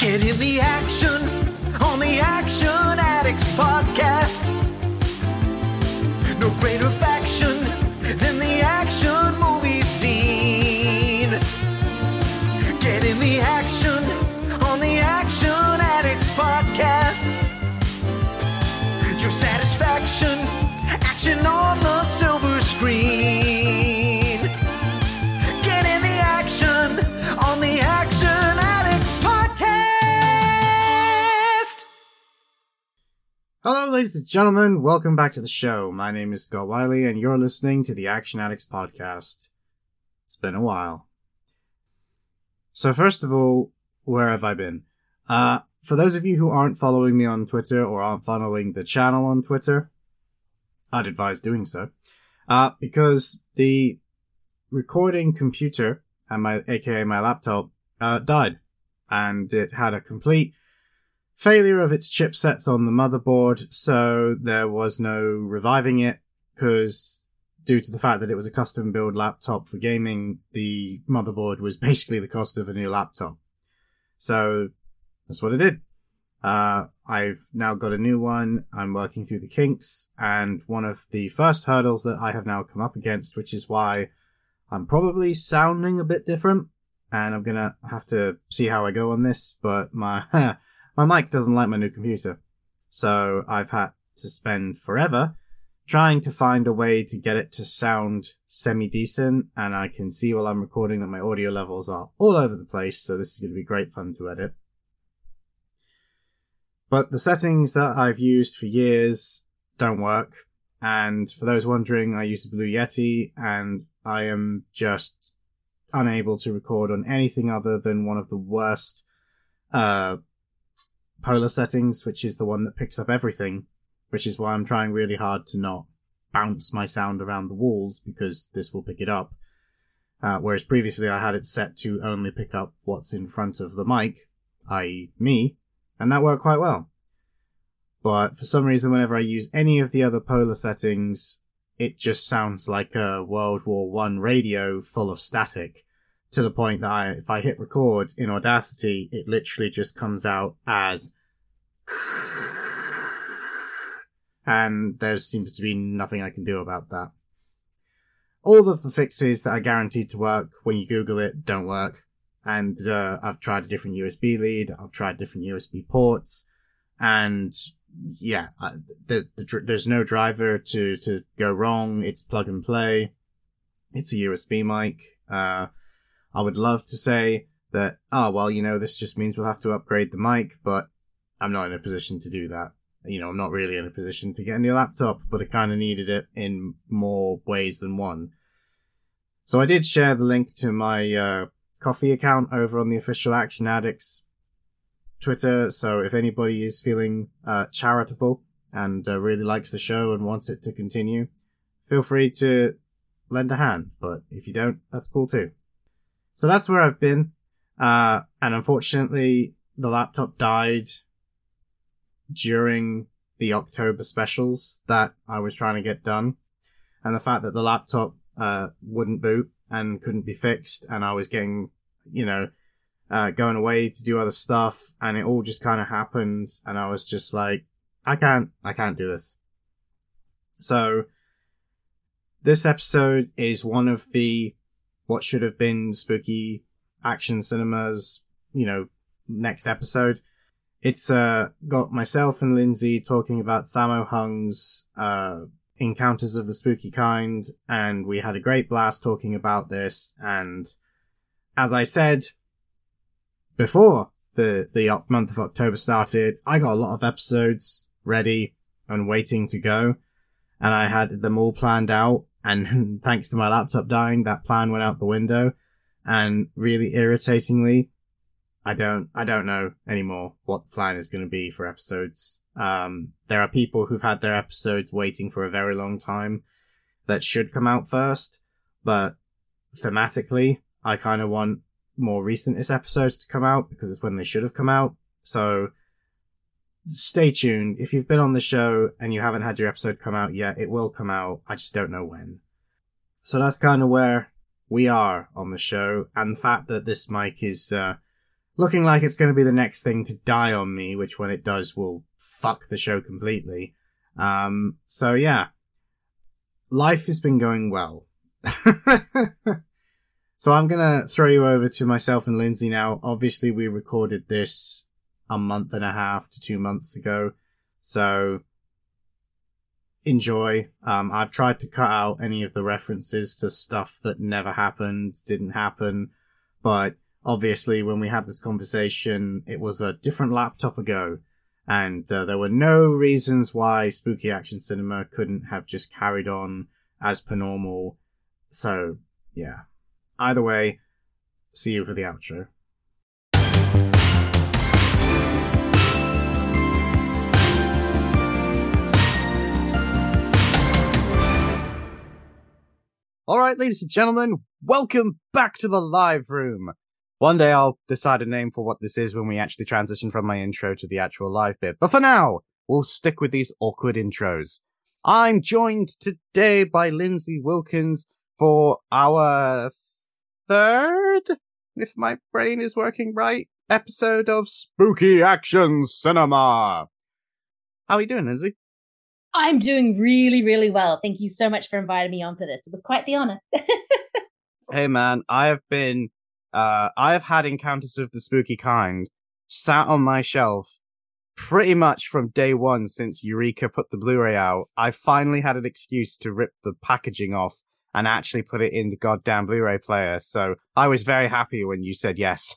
Get in the action on the Action Addicts podcast. No greater faction than the action movie scene. Get in the action on the Action Addicts podcast. Your satisfaction, action on Hello, ladies and gentlemen. Welcome back to the show. My name is Scott Wiley, and you're listening to the Action Addicts podcast. It's been a while. So, first of all, where have I been? Uh, for those of you who aren't following me on Twitter or aren't following the channel on Twitter, I'd advise doing so. Uh, because the recording computer and my, aka my laptop, uh, died. And it had a complete failure of its chipsets on the motherboard, so there was no reviving it because due to the fact that it was a custom build laptop for gaming, the motherboard was basically the cost of a new laptop. So that's what it did. Uh, I've now got a new one. I'm working through the kinks and one of the first hurdles that I have now come up against, which is why I'm probably sounding a bit different and I'm gonna have to see how I go on this, but my, my mic doesn't like my new computer. So I've had to spend forever trying to find a way to get it to sound semi decent. And I can see while I'm recording that my audio levels are all over the place. So this is going to be great fun to edit. But the settings that I've used for years don't work. And for those wondering, I use a Blue Yeti and I am just unable to record on anything other than one of the worst, uh, polar settings, which is the one that picks up everything, which is why I'm trying really hard to not bounce my sound around the walls because this will pick it up. Uh, whereas previously I had it set to only pick up what's in front of the mic, i.e. me, and that worked quite well. But for some reason, whenever I use any of the other polar settings, it just sounds like a World War One radio full of static to the point that I, if I hit record in Audacity, it literally just comes out as and there seems to be nothing I can do about that. All of the fixes that are guaranteed to work when you Google it don't work. And uh, I've tried a different USB lead, I've tried different USB ports, and yeah, I, the, the, there's no driver to, to go wrong. It's plug and play. It's a USB mic. Uh, I would love to say that, oh, well, you know, this just means we'll have to upgrade the mic, but I'm not in a position to do that. You know, I'm not really in a position to get a new laptop, but I kind of needed it in more ways than one. So I did share the link to my, uh, Ko-fi account over on the official Action Addicts Twitter. So if anybody is feeling, uh, charitable and uh, really likes the show and wants it to continue, feel free to lend a hand. But if you don't, that's cool too. So that's where I've been. Uh, and unfortunately, the laptop died during the October specials that I was trying to get done. And the fact that the laptop, uh, wouldn't boot and couldn't be fixed and I was getting, you know, uh, going away to do other stuff and it all just kind of happened and I was just like, I can't, I can't do this. So this episode is one of the what should have been spooky action cinemas, you know, next episode. It's uh got myself and Lindsay talking about Sammo Hung's uh encounters of the spooky kind, and we had a great blast talking about this. And as I said before the the month of October started, I got a lot of episodes ready and waiting to go, and I had them all planned out. And thanks to my laptop dying, that plan went out the window. And really irritatingly, I don't, I don't know anymore what the plan is going to be for episodes. Um, there are people who've had their episodes waiting for a very long time that should come out first, but thematically, I kind of want more recentest episodes to come out because it's when they should have come out. So stay tuned. If you've been on the show and you haven't had your episode come out yet, it will come out. I just don't know when. So that's kind of where we are on the show. And the fact that this mic is, uh, looking like it's going to be the next thing to die on me, which when it does will fuck the show completely. Um, so yeah, life has been going well. so I'm going to throw you over to myself and Lindsay now. Obviously, we recorded this a month and a half to two months ago. So enjoy. Um, I've tried to cut out any of the references to stuff that never happened, didn't happen, but obviously when we had this conversation, it was a different laptop ago. And uh, there were no reasons why spooky action cinema couldn't have just carried on as per normal. So, yeah. Either way, see you for the outro. All right, ladies and gentlemen, welcome back to the live room. One day I'll decide a name for what this is when we actually transition from my intro to the actual live bit. But for now, we'll stick with these awkward intros. I'm joined today by Lindsay Wilkins for our third, if my brain is working right, episode of Spooky Action Cinema. How are you doing, Lindsay? I'm doing really, really well. Thank you so much for inviting me on for this. It was quite the honor. hey man, I have been uh I have had encounters of the spooky kind sat on my shelf pretty much from day one since Eureka put the Blu-ray out. I finally had an excuse to rip the packaging off and actually put it in the goddamn Blu-ray player. So I was very happy when you said yes.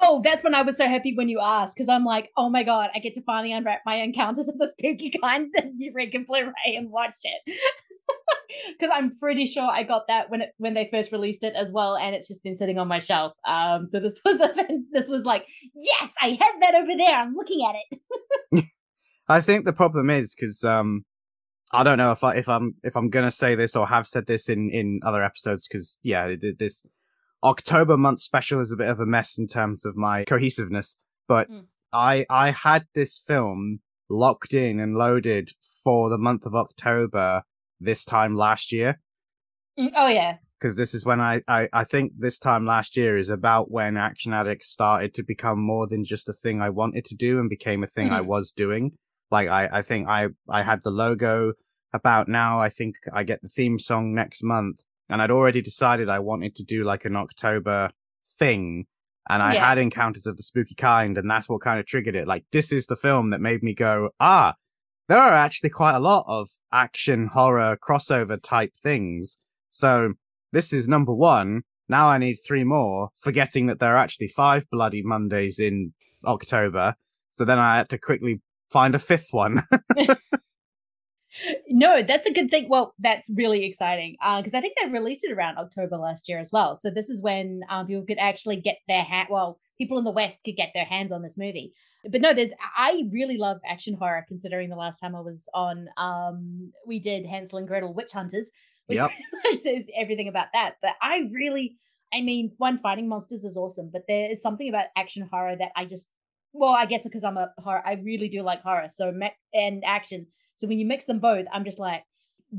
Oh, that's when I was so happy when you asked because I'm like, oh my god, I get to finally unwrap my encounters of the spooky kind you can Blu-ray and watch it. Because I'm pretty sure I got that when it when they first released it as well, and it's just been sitting on my shelf. Um, so this was a this was like, yes, I have that over there. I'm looking at it. I think the problem is because um, I don't know if I if I'm if I'm gonna say this or have said this in in other episodes because yeah, this October month special is a bit of a mess in terms of my cohesiveness, but mm. I I had this film locked in and loaded for the month of October this time last year. Mm, oh yeah. Because this is when I, I, I think this time last year is about when Action Addict started to become more than just a thing I wanted to do and became a thing mm-hmm. I was doing. Like I, I think I, I had the logo about now. I think I get the theme song next month and I'd already decided I wanted to do like an October thing. And I yeah. had encounters of the spooky kind, and that's what kind of triggered it. Like, this is the film that made me go, ah, there are actually quite a lot of action, horror, crossover type things. So this is number one. Now I need three more, forgetting that there are actually five Bloody Mondays in October. So then I had to quickly find a fifth one. no, that's a good thing. Well, that's really exciting because uh, I think they released it around October last year as well. So this is when um, people could actually get their hat. Well, people in the West could get their hands on this movie. But no, there's. I really love action horror. Considering the last time I was on, um, we did Hansel and Gretel Witch Hunters, which yep. says everything about that. But I really, I mean, one fighting monsters is awesome, but there is something about action horror that I just. Well, I guess because I'm a horror, I really do like horror. So and action so when you mix them both, I'm just like,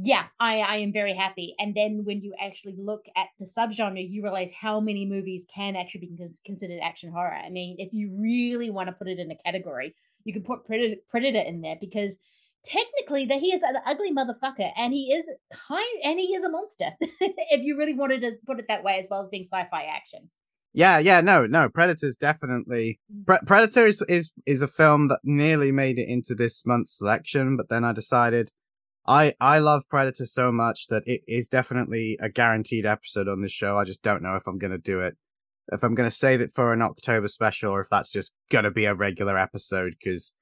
yeah, I, I am very happy. And then when you actually look at the subgenre, you realize how many movies can actually be considered action horror. I mean, if you really want to put it in a category, you can put Predator, Predator in there because technically that he is an ugly motherfucker and he is kind and he is a monster if you really wanted to put it that way as well as being sci-fi action yeah, yeah, no, no. Predator's definitely mm. Pre- Predator is, is is a film that nearly made it into this month's selection, but then I decided I I love Predator so much that it is definitely a guaranteed episode on this show. I just don't know if I'm gonna do it. If I'm gonna save it for an October special, or if that's just gonna be a regular episode. Because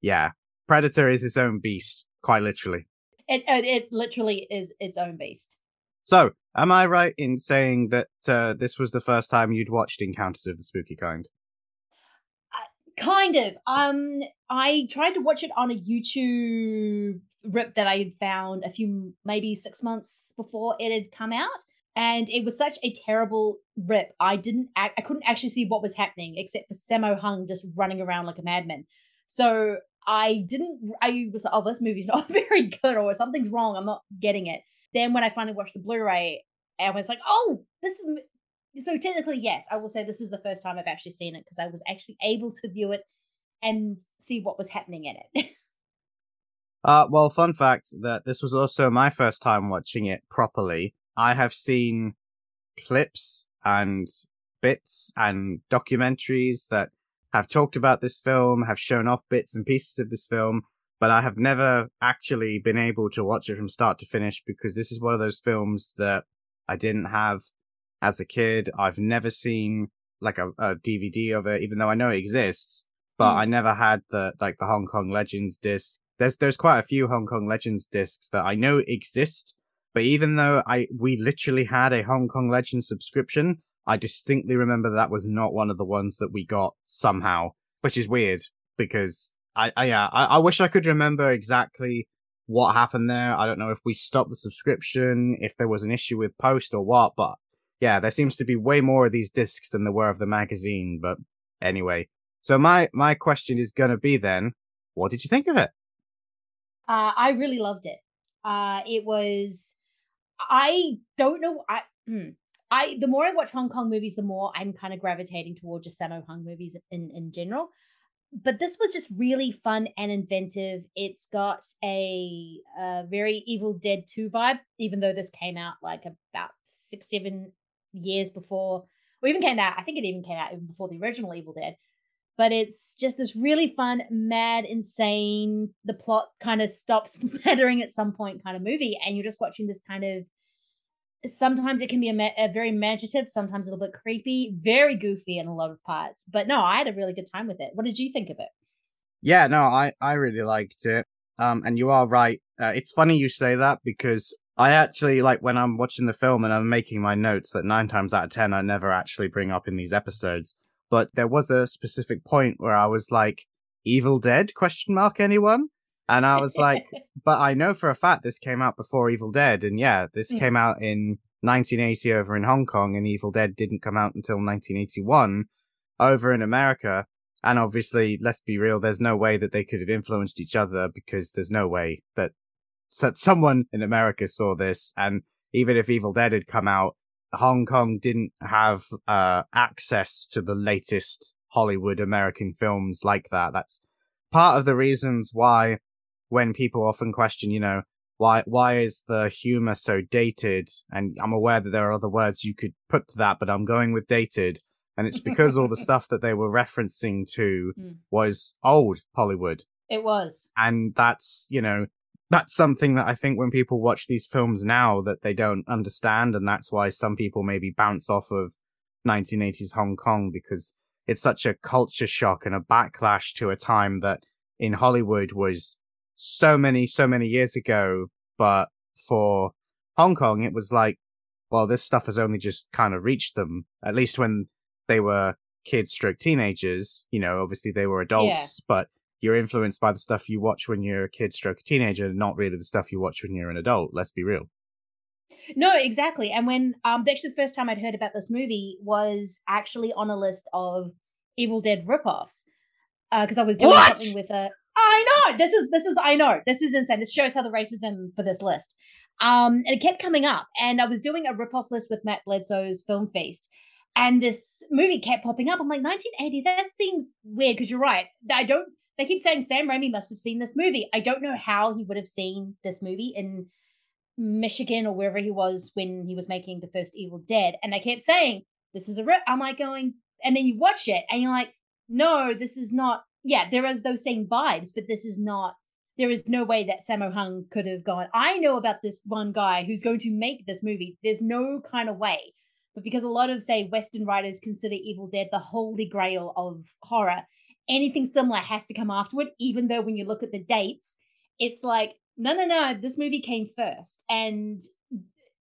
yeah, Predator is its own beast, quite literally. It it literally is its own beast. So, am I right in saying that uh, this was the first time you'd watched Encounters of the Spooky Kind? Uh, kind of. Um, I tried to watch it on a YouTube rip that I had found a few, maybe six months before it had come out, and it was such a terrible rip. I didn't, act, I couldn't actually see what was happening except for Sammo Hung just running around like a madman. So I didn't. I was, like, oh, this movie's not very good, or something's wrong. I'm not getting it. Then when I finally watched the Blu-ray, I was like, oh, this is so technically, yes, I will say this is the first time I've actually seen it because I was actually able to view it and see what was happening in it. uh, well, fun fact that this was also my first time watching it properly. I have seen clips and bits and documentaries that have talked about this film, have shown off bits and pieces of this film, but I have never actually been able to watch it from start to finish because this is one of those films that I didn't have as a kid. I've never seen like a, a DVD of it, even though I know it exists, but mm. I never had the like the Hong Kong Legends disc. There's there's quite a few Hong Kong Legends discs that I know exist, but even though I we literally had a Hong Kong Legends subscription, I distinctly remember that was not one of the ones that we got somehow, which is weird because I, I yeah, I, I wish I could remember exactly what happened there. I don't know if we stopped the subscription, if there was an issue with post or what, but yeah, there seems to be way more of these discs than there were of the magazine. But anyway, so my my question is gonna be then, what did you think of it? Uh, I really loved it. Uh, it was. I don't know. I. Hmm. I the more I watch Hong Kong movies, the more I'm kind of gravitating towards just Sammo Hung movies in in general but this was just really fun and inventive. It's got a, a, very Evil Dead 2 vibe, even though this came out like about six, seven years before, or even came out, I think it even came out even before the original Evil Dead. But it's just this really fun, mad, insane, the plot kind of stops mattering at some point kind of movie. And you're just watching this kind of sometimes it can be a, a, very imaginative, sometimes a little bit creepy, very goofy in a lot of parts. But no, I had a really good time with it. What did you think of it? Yeah, no, I I really liked it. Um, and you are right. Uh, it's funny you say that because I actually like when I'm watching the film and I'm making my notes that nine times out of ten I never actually bring up in these episodes. But there was a specific point where I was like, "Evil Dead?" Question mark anyone? And I was like, but I know for a fact this came out before Evil Dead. And yeah, this mm. came out in 1980 over in Hong Kong, and Evil Dead didn't come out until 1981 over in America. And obviously, let's be real, there's no way that they could have influenced each other because there's no way that someone in America saw this. And even if Evil Dead had come out, Hong Kong didn't have uh, access to the latest Hollywood American films like that. That's part of the reasons why when people often question, you know, why why is the humor so dated? And I'm aware that there are other words you could put to that, but I'm going with dated. And it's because all the stuff that they were referencing to mm. was old Hollywood. It was. And that's, you know, that's something that I think when people watch these films now that they don't understand. And that's why some people maybe bounce off of 1980s Hong Kong because it's such a culture shock and a backlash to a time that in Hollywood was so many, so many years ago. But for Hong Kong, it was like, well, this stuff has only just kind of reached them, at least when they were kids stroke teenagers. You know, obviously they were adults, yeah. but you're influenced by the stuff you watch when you're a kid stroke a teenager, not really the stuff you watch when you're an adult. Let's be real. No, exactly. And when um actually the first time I'd heard about this movie was actually on a list of Evil Dead ripoffs. Because uh, I was doing what? something with a I know. This is this is I know. This is insane. This shows how the racism for this list. Um, and it kept coming up. And I was doing a rip-off list with Matt Bledsoe's Film Feast. And this movie kept popping up. I'm like, 1980, that seems weird because you're right. I don't they keep saying Sam Raimi must have seen this movie. I don't know how he would have seen this movie in Michigan or wherever he was when he was making the first Evil Dead. And they kept saying, This is a rip. I'm like going, and then you watch it and you're like, no, this is not yeah, there is those same vibes, but this is not. There is no way that Sammo Hung could have gone. I know about this one guy who's going to make this movie. There's no kind of way. But because a lot of say Western writers consider Evil Dead the holy grail of horror, anything similar has to come afterward. Even though when you look at the dates, it's like no, no, no. This movie came first, and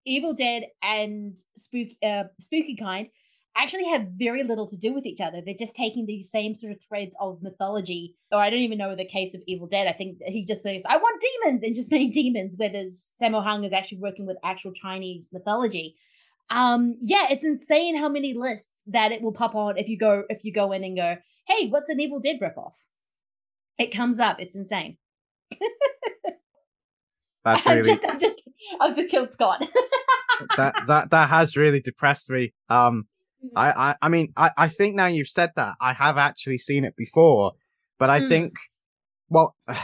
Evil Dead and Spook, uh, Spooky Kind actually have very little to do with each other. They're just taking these same sort of threads of mythology. Or I don't even know the case of Evil Dead. I think he just says, I want demons and just made demons, whereas Sammo Hung is actually working with actual Chinese mythology. Um, yeah, it's insane how many lists that it will pop on if you go if you go in and go, hey, what's an Evil Dead ripoff? It comes up. It's insane. That's really... I'm just, I'm just, I was just killed Scott. that that that has really depressed me. Um, I, I, I mean, I, I think now you've said that, I have actually seen it before, but I Mm. think, well,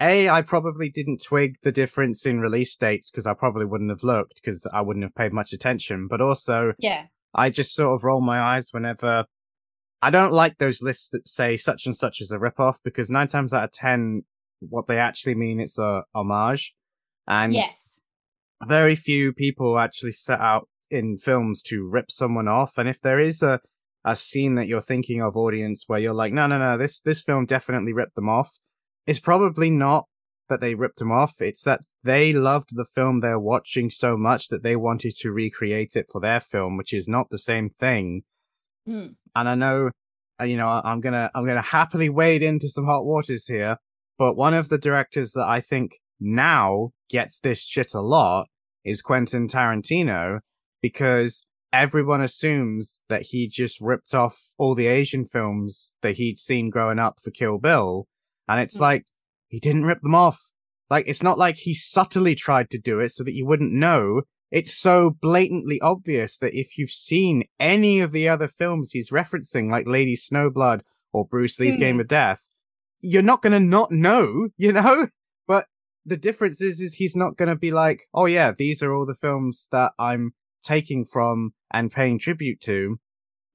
A, I probably didn't twig the difference in release dates because I probably wouldn't have looked because I wouldn't have paid much attention. But also, Yeah. I just sort of roll my eyes whenever I don't like those lists that say such and such is a ripoff because nine times out of ten, what they actually mean it's a homage. And yes. very few people actually set out in films to rip someone off. And if there is a, a scene that you're thinking of, audience, where you're like, no, no, no, this, this film definitely ripped them off, it's probably not that they ripped them off. It's that they loved the film they're watching so much that they wanted to recreate it for their film, which is not the same thing. Mm. And I know, uh, you know, I'm gonna, I'm gonna happily wade into some hot waters here, but one of the directors that I think now gets this shit a lot is Quentin Tarantino because everyone assumes that he just ripped off all the Asian films that he'd seen growing up for Kill Bill. And it's Hmm. like, he didn't rip them off. Like, it's not like he subtly tried to do it so that you wouldn't know. It's so blatantly obvious that if you've seen any of the other films he's referencing, like Lady Snowblood or Bruce Lee's Hmm. Game of Death, you're not going to not know, you know? But the difference is, is he's not going to be like, oh yeah, these are all the films that I'm taking from and paying tribute to.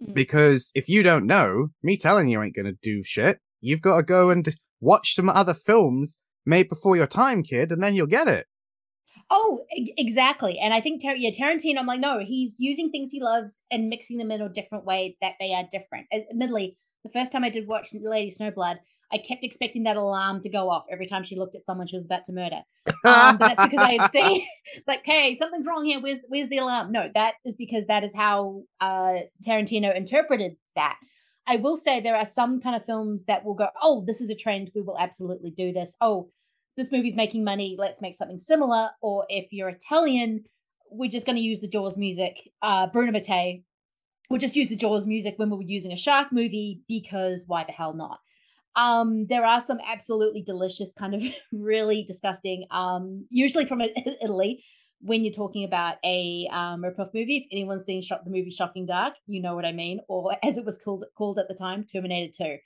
Mm. Because if you don't know, me telling you ain't going to do shit. You've got to go and watch some other films made before your time, kid, and then you'll get it. Oh, exactly. And I think Tar- yeah, Tarantino. I'm like, no, he's using things he loves and mixing them in a different way that they are different. Ad- Admittedly, the first time I did watch Lady Snowblood, I kept expecting that alarm to go off every time she looked at someone she was about to murder. Um, but that's because I had seen. It's like, hey, something's wrong here. Where's where's the alarm? No, that is because that is how uh, Tarantino interpreted that. I will say there are some kind of films that will go, oh, this is a trend. We will absolutely do this. Oh, this movie's making money. Let's make something similar. Or if you're Italian, we're just going to use the Jaws music. Uh, Bruno Mattei, we'll just use the Jaws music when we were using a shark movie because why the hell not? Um, there are some absolutely delicious, kind of really disgusting, um, usually from Italy. When you're talking about a um, ripoff movie, if anyone's seen the movie Shocking Dark, you know what I mean, or as it was called called at the time, Terminator Two.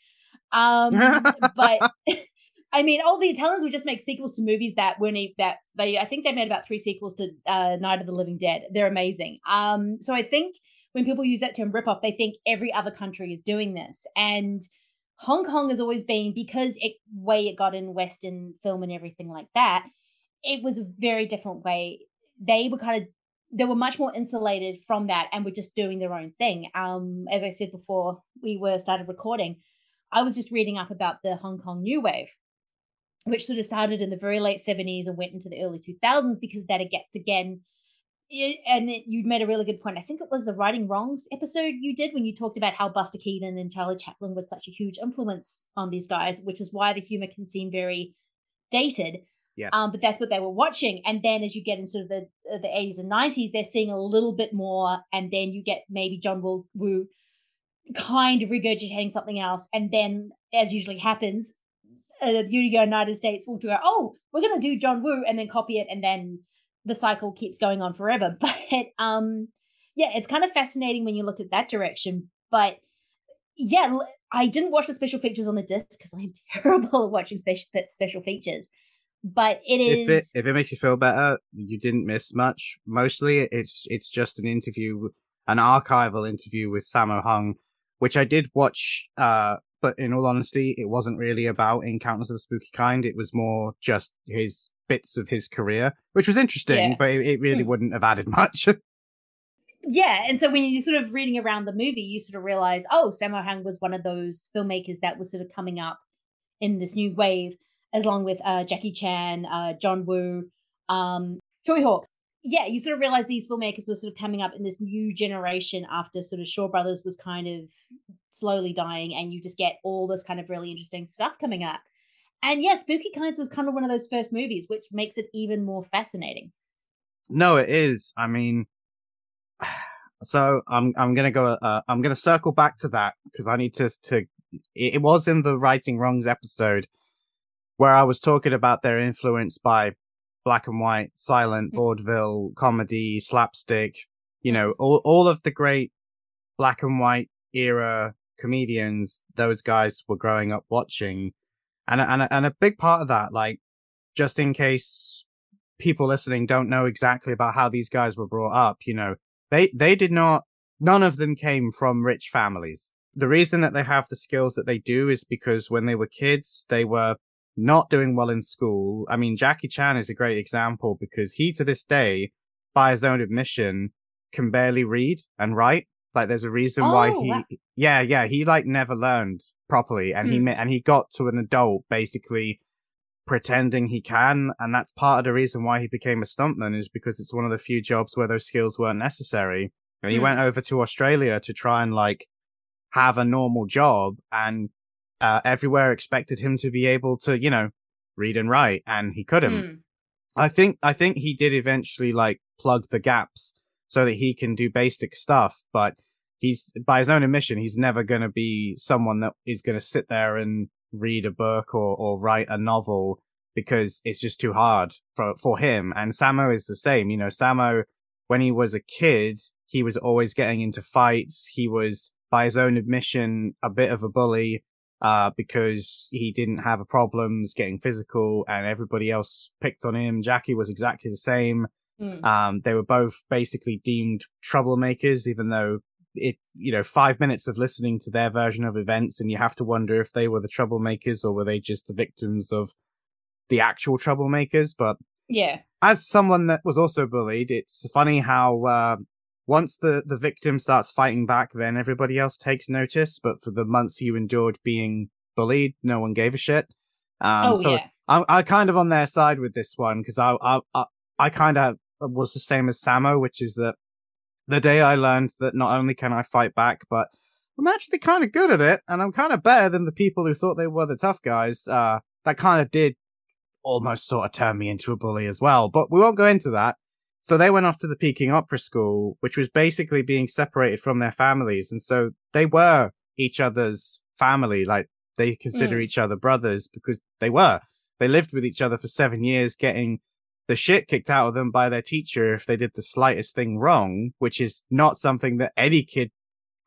Um, but I mean, all the Italians would just make sequels to movies that weren't e- that they. I think they made about three sequels to uh, Night of the Living Dead. They're amazing. Um, so I think when people use that term ripoff, they think every other country is doing this, and Hong Kong has always been because it way it got in Western film and everything like that. It was a very different way. They were kind of they were much more insulated from that and were just doing their own thing. Um, as I said before, we were started recording. I was just reading up about the Hong Kong New Wave, which sort of started in the very late 70s and went into the early 2000s because that it gets again and it, you made a really good point. I think it was the Righting Wrongs episode you did when you talked about how Buster Keaton and Charlie Chaplin was such a huge influence on these guys, which is why the humor can seem very dated. Yes. Um, but that's what they were watching. And then as you get into the uh, the 80s and 90s, they're seeing a little bit more. And then you get maybe John Woo, Woo kind of regurgitating something else. And then, as usually happens, uh, the United States will go, oh, we're going to do John Woo and then copy it. And then the cycle keeps going on forever. But um, yeah, it's kind of fascinating when you look at that direction. But yeah, I didn't watch the special features on the disc because I'm terrible at watching special special features. But it if it is if it makes you feel better, you didn't miss much. Mostly, it's it's just an interview, an archival interview with Sammo Hung, which I did watch. Uh, but in all honesty, it wasn't really about Encounters of the Spooky Kind. It was more just his bits of his career, which was interesting, Yeah. but it, it really Hmm. wouldn't have added much. yeah. And so when you're sort of reading around the movie, you sort of realize, oh, Sammo Hung was one of those filmmakers that was sort of coming up in this new wave, as along with uh, Jackie Chan, uh, John Woo, um, Tsui Hark. Yeah, you sort of realize these filmmakers were sort of coming up in this new generation after sort of Shaw Brothers was kind of slowly dying, and you just get all this kind of really interesting stuff coming up. And yeah, Spooky Kinds was kind of one of those first movies, which makes it even more fascinating. No, it is. I mean, so I'm I'm gonna go. Uh, I'm gonna circle back to that because I need to to. It was in the Righting Wrongs episode where I was talking about their influence by black and white, silent Mm. vaudeville, comedy, slapstick. You know, all all of the great black and white era comedians those guys were growing up watching. And, and, and a big part of that, like, just in case people listening don't know exactly about how these guys were brought up, you know, they, they did not, none of them came from rich families. The reason that they have the skills that they do is because when they were kids, they were not doing well in school. I mean, Jackie Chan is a great example because he to this day, by his own admission, can barely read and write. Like there's a reason Oh, why he, yeah, yeah, he like never learned properly and he, Hmm. and he got to an adult basically pretending he can. And that's part of the reason why he became a stuntman is because it's one of the few jobs where those skills weren't necessary. And he Hmm. went over to Australia to try and like have a normal job and uh, everywhere expected him to be able to, you know, read and write and he couldn't. Mm. I think I think he did eventually like plug the gaps so that he can do basic stuff, but he's by his own admission, he's never going to be someone that is going to sit there and read a book or or write a novel because it's just too hard for for him. And Sammo is the same. You know, Sammo when he was a kid, he was always getting into fights. He was by his own admission a bit of a bully uh, because he didn't have a problems getting physical and everybody else picked on him. Jackie was exactly the same. Mm. Um, they were both basically deemed troublemakers, even though it, you know, five minutes of listening to their version of events and you have to wonder if they were the troublemakers or were they just the victims of the actual troublemakers. But Yeah. as someone that was also bullied, it's funny how, uh, once the, the victim starts fighting back, then everybody else takes notice. But for the months you endured being bullied, no one gave a shit. Um, oh so yeah. I'm, I'm kind of on their side with this one because I, I, I, I kind of was the same as Sammo, which is that the day I learned that not only can I fight back, but I'm actually kind of good at it and I'm kind of better than the people who thought they were the tough guys. Uh, that kind of did almost sort of turn me into a bully as well, but we won't go into that. So they went off to the Peking Opera School, which was basically being separated from their families. And so they were each other's family. Like they consider Mm. each other brothers because they were. They lived with each other for seven years, getting the shit kicked out of them by their teacher if they did the slightest thing wrong, which is not something that any kid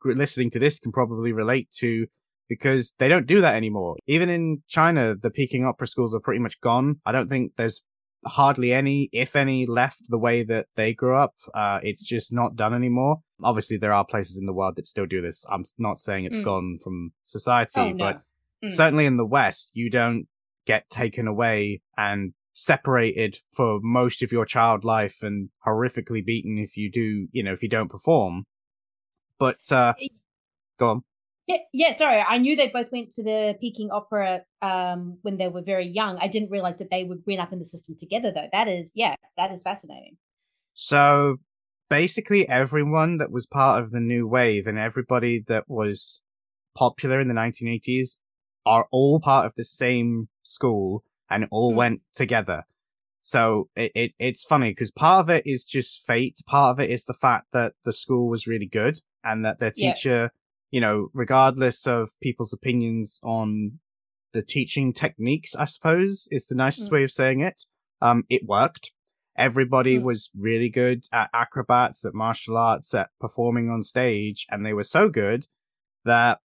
listening to this can probably relate to because they don't do that anymore. Even in China, the Peking opera schools are pretty much gone. I don't think there's hardly any, if any, left the way that they grew up. Uh, it's just not done anymore. Obviously, there are places in the world that still do this. I'm not saying it's Mm. gone from society, Oh but. Mm. certainly in the West, you don't get taken away and separated for most of your child life and horrifically beaten if you do, you know, if you don't perform. But, uh, go on. Yeah, yeah. Sorry, I knew they both went to the Peking Opera um, when they were very young. I didn't realize that they would went up in the system together, though. That is, yeah, that is fascinating. So basically everyone that was part of the new wave and everybody that was popular in the 1980s are all part of the same school and all Hmm. went together. So it, it it's funny because part of it is just fate. Part of it is the fact that the school was really good and that their Yeah. You know, regardless of people's opinions on the teaching techniques, I suppose is the nicest Mm. way of saying it. Um, it worked. Everybody Mm. was really good at acrobats, at martial arts, at performing on stage, and they were so good that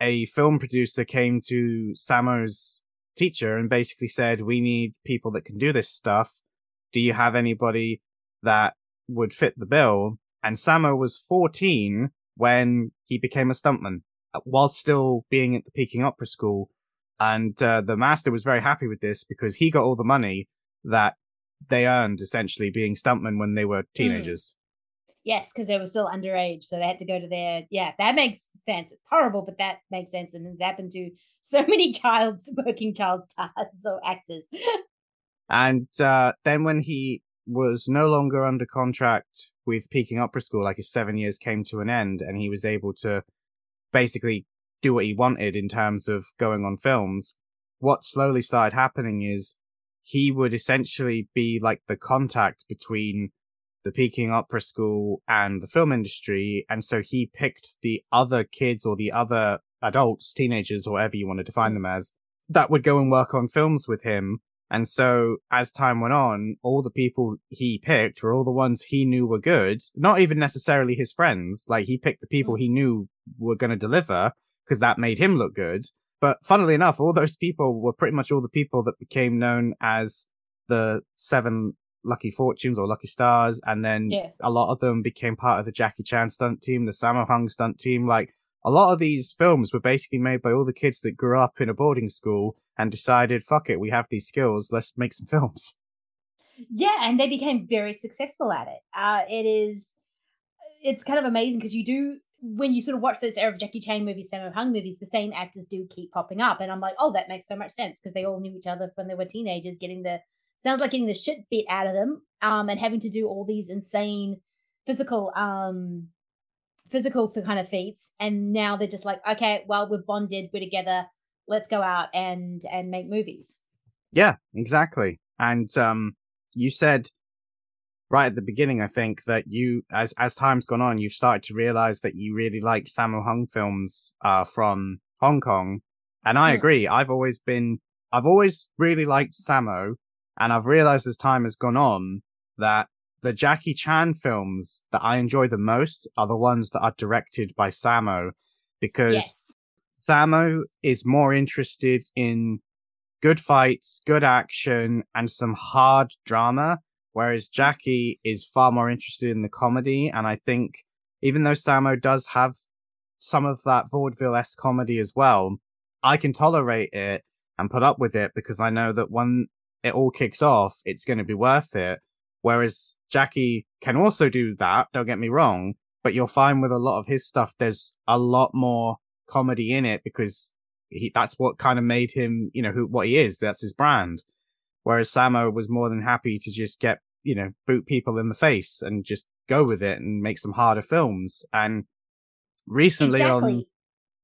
a film producer came to Sammo's teacher and basically said, We need people that can do this stuff. Do you have anybody that would fit the bill? And Sammo was 14 when he became a stuntman uh, while still being at the Peking Opera School. And uh, the master was very happy with this because he got all the money that they earned essentially being stuntmen when they were teenagers. Yes, because they were still underage, so they had to go to their. Yeah, that makes sense. It's horrible, but that makes sense, and has happened to so many child's working child stars or actors. And uh, then when he was no longer under contract with Peking Opera School, like his seven years came to an end, and he was able to basically do what he wanted in terms of going on films. What slowly started happening is he would essentially be like the contact between the Peking Opera School and the film industry. And so he picked the other kids or the other adults, teenagers, whatever you want to define mm. them as, that would go and work on films with him And so as time went on, all the people he picked were all the ones he knew were good, not even necessarily his friends. Like he picked the people Mm. he knew were going to deliver because that made him look good. But funnily enough, all those people were pretty much all the people that became known as the seven lucky fortunes or lucky stars. And then Yeah. a lot of them became part of the Jackie Chan stunt team, the Sammo Hung stunt team. Like a lot of these films were basically made by all the kids that grew up in a boarding school and decided, fuck it, we have these skills, let's make some films. Yeah, and they became very successful at it. Uh, it is, it's kind of amazing because you do when you sort of watch those era of Jackie Chan movies, Sammo Hung movies, the same actors do keep popping up, and I'm like, oh, that makes so much sense because they all knew each other when they were teenagers, getting the sounds like getting the shit bit out of them, um, and having to do all these insane physical, um, physical f- kind of feats, and now they're just like, okay, well, we're bonded, we're together, let's go out and and make movies. Yeah, exactly. And um, you said right at the beginning, I think that you, as as time's gone on, you've started to realize that you really like Sammo Hung films uh, from Hong Kong, and I Mm. agree. I've always been, I've always really liked Sammo, and I've realized as time has gone on that the Jackie Chan films that I enjoy the most are the ones that are directed by Sammo, because Yes. Sammo is more interested in good fights, good action, and some hard drama, whereas Jackie is far more interested in the comedy. And I think even though Sammo does have some of that vaudeville esque comedy as well, I can tolerate it and put up with it because I know that when it all kicks off, it's going to be worth it. Whereas Jackie can also do that, don't get me wrong, but you'll find with a lot of his stuff, there's a lot more comedy in it because he, that's what kind of made him, you know, who, what he is. That's his brand. Whereas Sammo was more than happy to just get, you know, boot people in the face and just go with it and make some harder films. And recently on,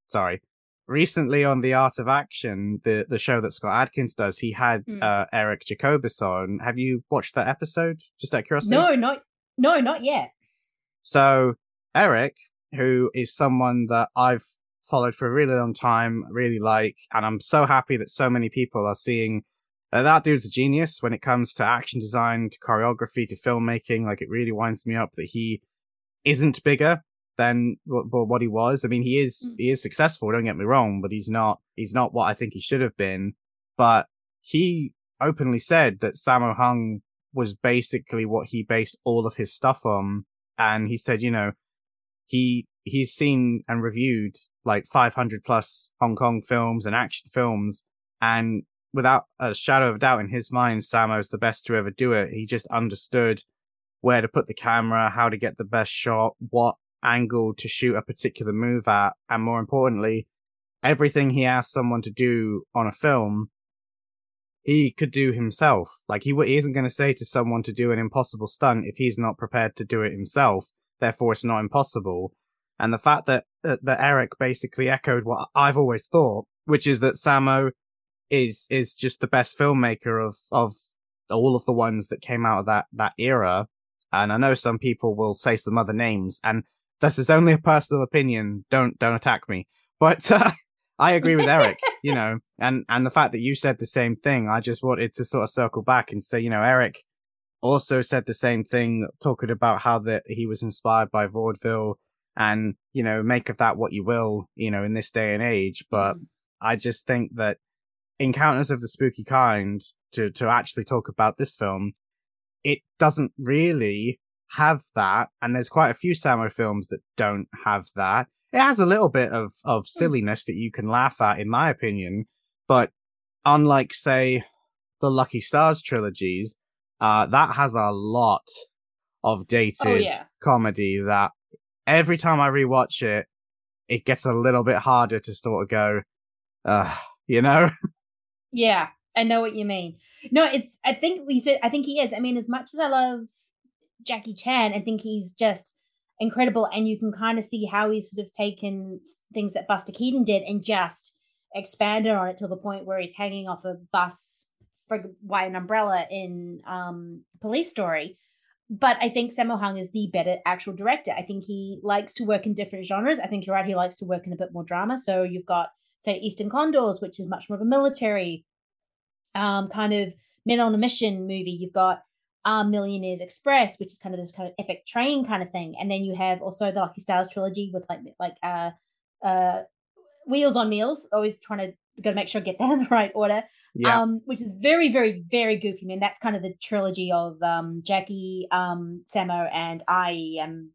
sorry, recently on The Art of Action, the, the show that Scott Adkins does, he had, Mm. uh, Eric Jacobus on. Have you watched that episode? Just out of curiosity? No, not no, not yet. So Eric, who is someone that I've followed for a really long time, really like, and I'm so happy that so many people are seeing that that dude's a genius when it comes to action design, to choreography, to filmmaking. Like it really winds me up that he isn't bigger than what, what he was. I mean, he is Mm. he is successful. Don't get me wrong, but he's not he's not what I think he should have been. But he openly said that Sammo Hung was basically what he based all of his stuff on. And he said, you know, he, he's seen and reviewed like 500 plus Hong Kong films and action films. And without a shadow of doubt in his mind, Sammo's the best to ever do it. He just understood where to put the camera, how to get the best shot, what angle to shoot a particular move at. And more importantly, everything he asks someone to do on a film, he could do himself. Like he, he isn't going to say to someone to do an impossible stunt if he's not prepared to do it himself. Therefore, it's not impossible. And the fact that, that, that Eric basically echoed what I've always thought, which is that Sammo is, is just the best filmmaker of, of all of the ones that came out of that, that era. And I know some people will say some other names and this is only a personal opinion. Don't, don't attack me. But, uh, I agree with Eric, you know, and, and the fact that you said the same thing, I just wanted to sort of circle back and say, you know, Eric also said the same thing, talking about how that he was inspired by vaudeville and, you know, make of that what you will, you know, in this day and age. But Mhm. I just think that Encounters of the Spooky Kind to, to actually talk about this film, it doesn't really have that. And there's quite a few Sammo films that don't have that. It has a little bit of, of silliness that you can laugh at, in my opinion. But unlike, say, the Lucky Stars trilogies, uh, that has a lot of dated Oh, yeah. comedy that every time I rewatch it, it gets a little bit harder to sort of go, uh, you know? Yeah, I know what you mean. No, it's I think we said I think he is. I mean, as much as I love Jackie Chan, I think he's just incredible and you can kind of see how he's sort of taken things that Buster Keaton did and just expanded on it to the point where he's hanging off a bus for an umbrella in um Police Story. But I think Sammo Hung is the better actual director. I think he likes to work in different genres. I think you're right, he likes to work in a bit more drama. So you've got say Eastern Condors, which is much more of a military um, kind of Men on a Mission movie. You've got um, Millionaires Express, which is kind of this kind of epic train kind of thing, and then you have also the Lucky Stars trilogy with like like uh uh Wheels on Meals. Always trying to got to make sure I get that in the right order. Yeah. Um, which is very, very, very goofy. I mean, that's kind of the trilogy of um Jackie, um, Sammo, and I am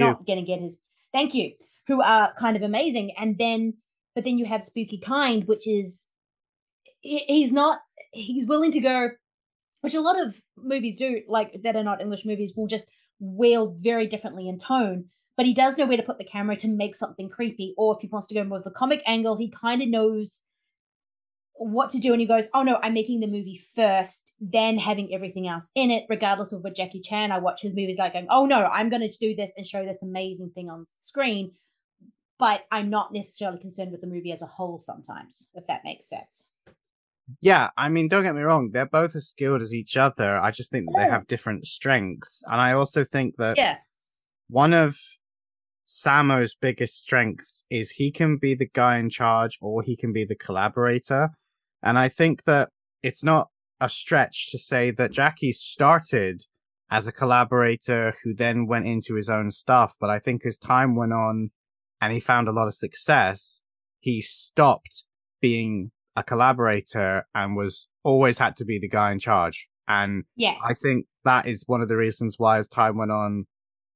not gonna get his thank you, who are kind of amazing. And then but then you have Spooky Kind, which is he- he's not he's willing to go which a lot of movies do, like that are not English movies, will just wield very differently in tone. But he does know where to put the camera to make something creepy. Or if he wants to go more of a comic angle, he kind of knows what to do. And he goes, Oh no, I'm making the movie first, then having everything else in it, regardless of what Jackie Chan. I watch his movies like going, Oh no, I'm going to do this and show this amazing thing on screen. But I'm not necessarily concerned with the movie as a whole sometimes, if that makes sense. Yeah, I mean, don't get me wrong, they're both as skilled as each other. I just think that they have different strengths. And I also think that Yeah. one of Sammo's biggest strengths is he can be the guy in charge or he can be the collaborator. And I think that it's not a stretch to say that Jackie started as a collaborator who then went into his own stuff. But I think as time went on and he found a lot of success, he stopped being a collaborator and was always had to be the guy in charge. And Yes. I think that is one of the reasons why, as time went on,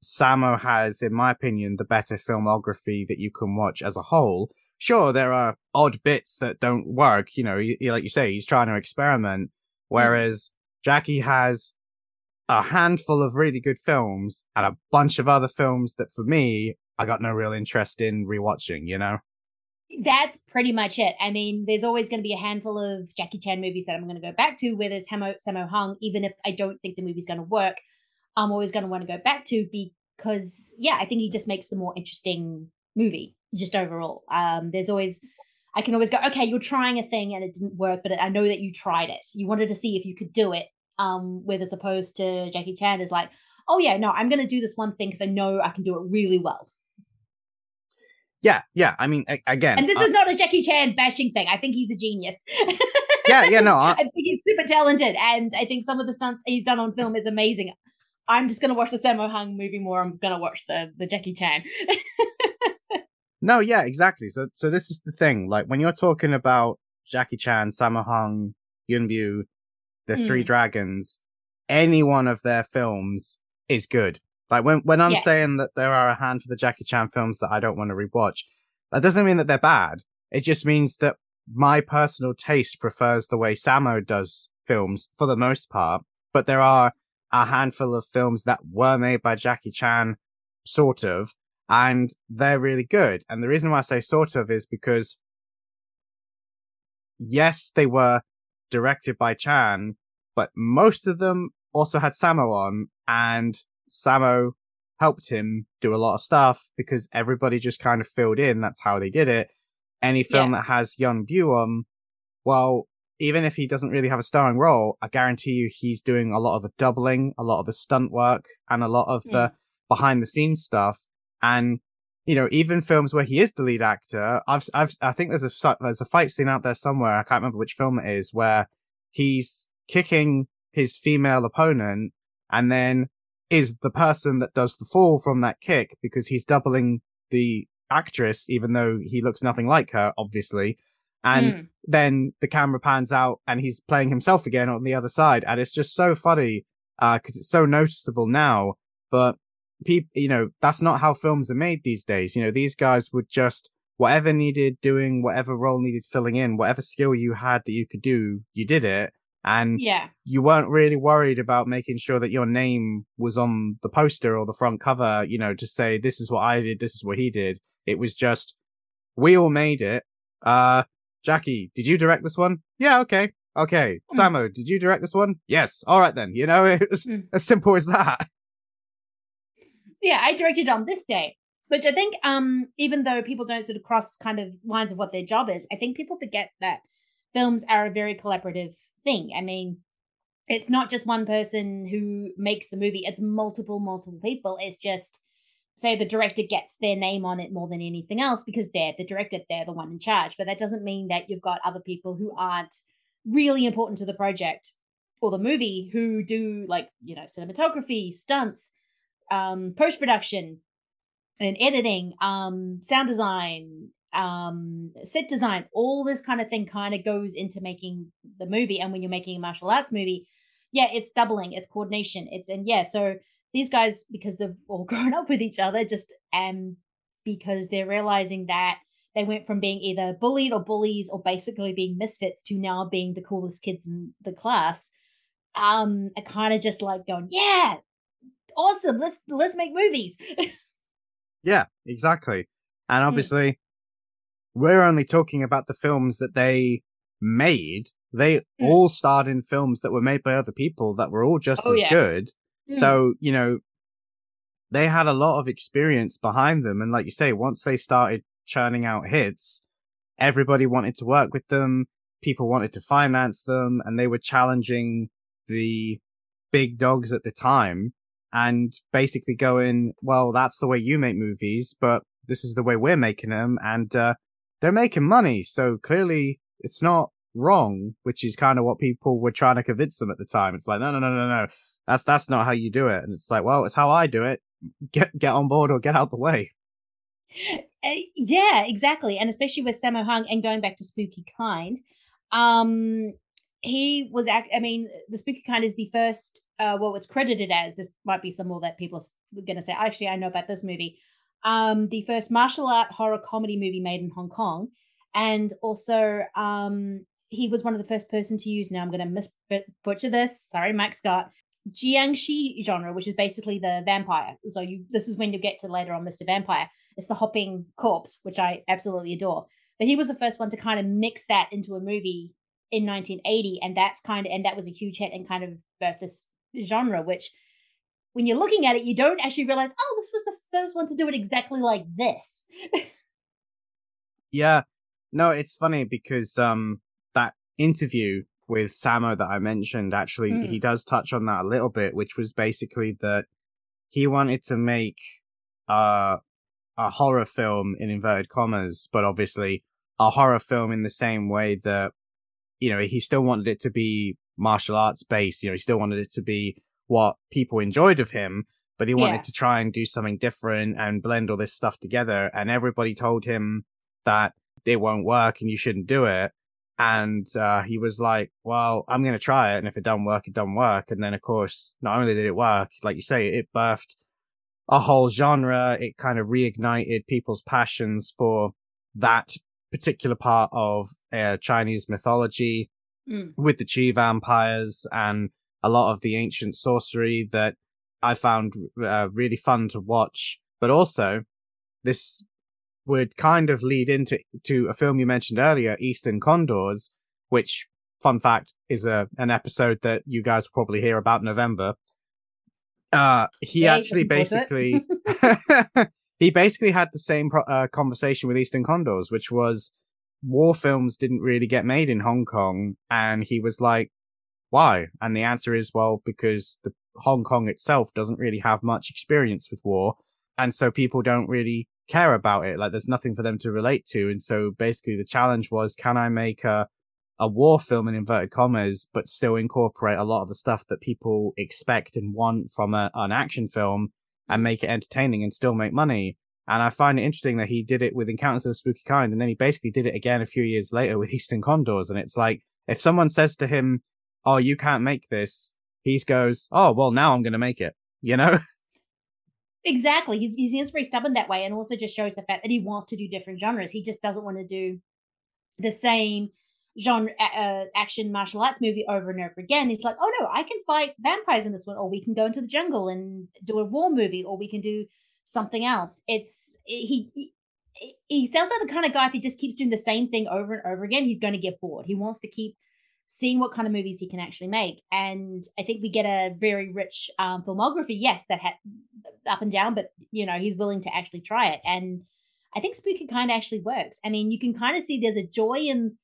Sammo has, in my opinion, the better filmography that you can watch as a whole. Sure, there are odd bits that don't work. You know, y- y- like you say, he's trying to experiment. Mm. Whereas Jackie has a handful of really good films and a bunch of other films that, for me, I got no real interest in rewatching. You know? That's pretty much it. I mean, there's always going to be a handful of Jackie Chan movies that I'm going to go back to where there's Hamo, Sammo Hung, even if I don't think the movie's going to work. I'm always going to want to go back to because, yeah, I think he just makes the more interesting movie just overall. Um, there's always, I can always go, okay, you're trying a thing and it didn't work, but I know that you tried it. You wanted to see if you could do it. Um, as opposed to Jackie Chan is like, oh yeah, no, I'm going to do this one thing because I know I can do it really well. Yeah, yeah. I mean, a- again, And this I- is not a Jackie Chan bashing thing. I think he's a genius. yeah, yeah. No, I, I think he's super talented, and I think some of the stunts he's done on film is amazing. I'm just gonna watch the Sammo Hung movie more. I'm gonna watch the the Jackie Chan. No, yeah, exactly. So, so this is the thing. Like when you're talking about Jackie Chan, Sammo Hung, Yuen Biao, the Three Hmm. Dragons, any one of their films is good. Like when when I'm Yes. saying that there are a handful of Jackie Chan films that I don't want to rewatch, that doesn't mean that they're bad. It just means that my personal taste prefers the way Sammo does films for the most part. But there are a handful of films that were made by Jackie Chan, sort of, and they're really good. And the reason why I say sort of is because, yes, they were directed by Chan, but most of them also had Sammo on, and Sammo helped him do a lot of stuff because everybody just kind of filled in. That's how they did it. Any film that has Yuen Biao on, well, even if he doesn't really have a starring role, I guarantee you he's doing a lot of the doubling, a lot of the stunt work, and a lot of the behind the scenes stuff. And you know, even films where he is the lead actor, I've, I've, I think there's a there's a fight scene out there somewhere. I can't remember which film it is where he's kicking his female opponent, and then is the person that does the fall from that kick because he's doubling the actress, even though he looks nothing like her, obviously. And Mm. then the camera pans out and he's playing himself again on the other side. And it's just so funny, uh, cause it's so noticeable now, but people, you know, that's not how films are made these days. You know, these guys would just, whatever needed doing, whatever role needed filling in, whatever skill you had that you could do, you did it. And yeah, you weren't really worried about making sure that your name was on the poster or the front cover, you know, to say, this is what I did, this is what he did. It was just, we all made it. Uh, Jackie, did you direct this one? Yeah, okay. Okay. Hmm. Sammo, did you direct this one? Yes. All right then. You know, it was Hmm. as simple as that. yeah. I directed on this day, which I think, um, even though people don't sort of cross kind of lines of what their job is, I think people forget that films are a very collaborative thing. I mean, it's not just one person who makes the movie; it's multiple, multiple people. It's just say the director gets their name on it more than anything else because they're the director, they're the one in charge. But that doesn't mean that you've got other people who aren't really important to the project or the movie who do like you know cinematography, stunts, um, post production, and editing, um, sound design, um, set design, all this kind of thing kind of goes into making the movie. And when you're making a martial arts movie, yeah, it's doubling, it's coordination, it's and yeah, so these guys because they've all grown up with each other, just um because they're realizing that they went from being either bullied or bullies or basically being misfits to now being the coolest kids in the class. Um, I kind of just like going, yeah, awesome. Let's let's make movies. yeah, exactly. And Hmm. obviously, we're only talking about the films that they made. They Mm. all starred in films that were made by other people that were all just Oh, as yeah. good. Mm. So, you know, they had a lot of experience behind them. And like you say, once they started churning out hits, everybody wanted to work with them. People wanted to finance them and they were challenging the big dogs at the time and basically going, well, that's the way you make movies, but this is the way we're making them. And, uh, they're making money. So clearly it's not wrong, which is kind of what people were trying to convince them at the time. It's like, no, no, no, no, no. That's, that's not how you do it. And it's like, well, it's how I do it. Get, get on board or get out the way. Uh, yeah, exactly. And especially with Sammo Hung and going back to Spooky Kind, um, he was, act- I mean, the Spooky Kind is the first, uh, well, it's credited as, this might be some more that people are going to say, actually, I know about this movie, um, the first martial art horror comedy movie made in Hong Kong. And also, um, he was one of the first person to use, now I'm going to mis butcher this, sorry, Mike Scott, Jiangshi genre, which is basically the vampire. So you, this is when you get to later on Mr. Vampire. It's the hopping corpse, which I absolutely adore. But he was the first one to kind of mix that into a movie in 1980, and that's kind of and that was a huge hit and kind of birthed this genre. Which, when you're looking at it, you don't actually realize, oh, this was the first one to do it exactly like this. Yeah. No, it's funny because, um, that interview with Sammo that I mentioned, actually, Mm. he does touch on that a little bit, which was basically that he wanted to make, uh, a horror film in inverted commas, but obviously a horror film in the same way that, you know, he still wanted it to be martial arts based, you know, he still wanted it to be what people enjoyed of him, but he wanted Yeah. to try and do something different and blend all this stuff together. And everybody told him that it won't work and you shouldn't do it. And uh, he was like, well, I'm going to try it. And if it doesn't work, it doesn't work. And then, of course, not only did it work, like you say, it birthed a whole genre. It kind of reignited people's passions for that particular part of uh, Chinese mythology Mm. with the Chi vampires and a lot of the ancient sorcery that I found uh, really fun to watch. But also, this would kind of lead into to a film you mentioned earlier, Eastern Condors, which, fun fact, is a an episode that you guys will probably hear about in November. Uh, he Yay, actually looking forward to basically he basically had the same pro- uh, conversation with Eastern Condors, which was war films didn't really get made in Hong Kong, and he was like, "Why?" And the answer is, well, because the Hong Kong itself doesn't really have much experience with war, and so people don't really care about it. Like, there's nothing for them to relate to, and so basically, the challenge was, can I make a a war film in inverted commas, but still incorporate a lot of the stuff that people expect and want from a, an action film and make it entertaining and still make money. And I find it interesting that he did it with Encounters of the Spooky Kind, and then he basically did it again a few years later with Eastern Condors. And it's like, if someone says to him, Oh, you can't make this, he goes, Oh, well, now I'm going to make it, you know? Exactly. He's he's he's very stubborn that way, and also just shows the fact that he wants to do different genres. He just doesn't want to do the same genre uh, action martial arts movie over and over again. It's like, oh no, I can fight vampires in this one, or we can go into the jungle and do a war movie, or we can do something else. It's he. he he sounds like the kind of guy if he just keeps doing the same thing over and over again, he's going to get bored. He wants to keep seeing what kind of movies he can actually make. And I think we get a very rich um, filmography, yes, that had up and down, but you know, he's willing to actually try it. And I think Spooky kind of actually works. I mean, you can kind of see there's a joy in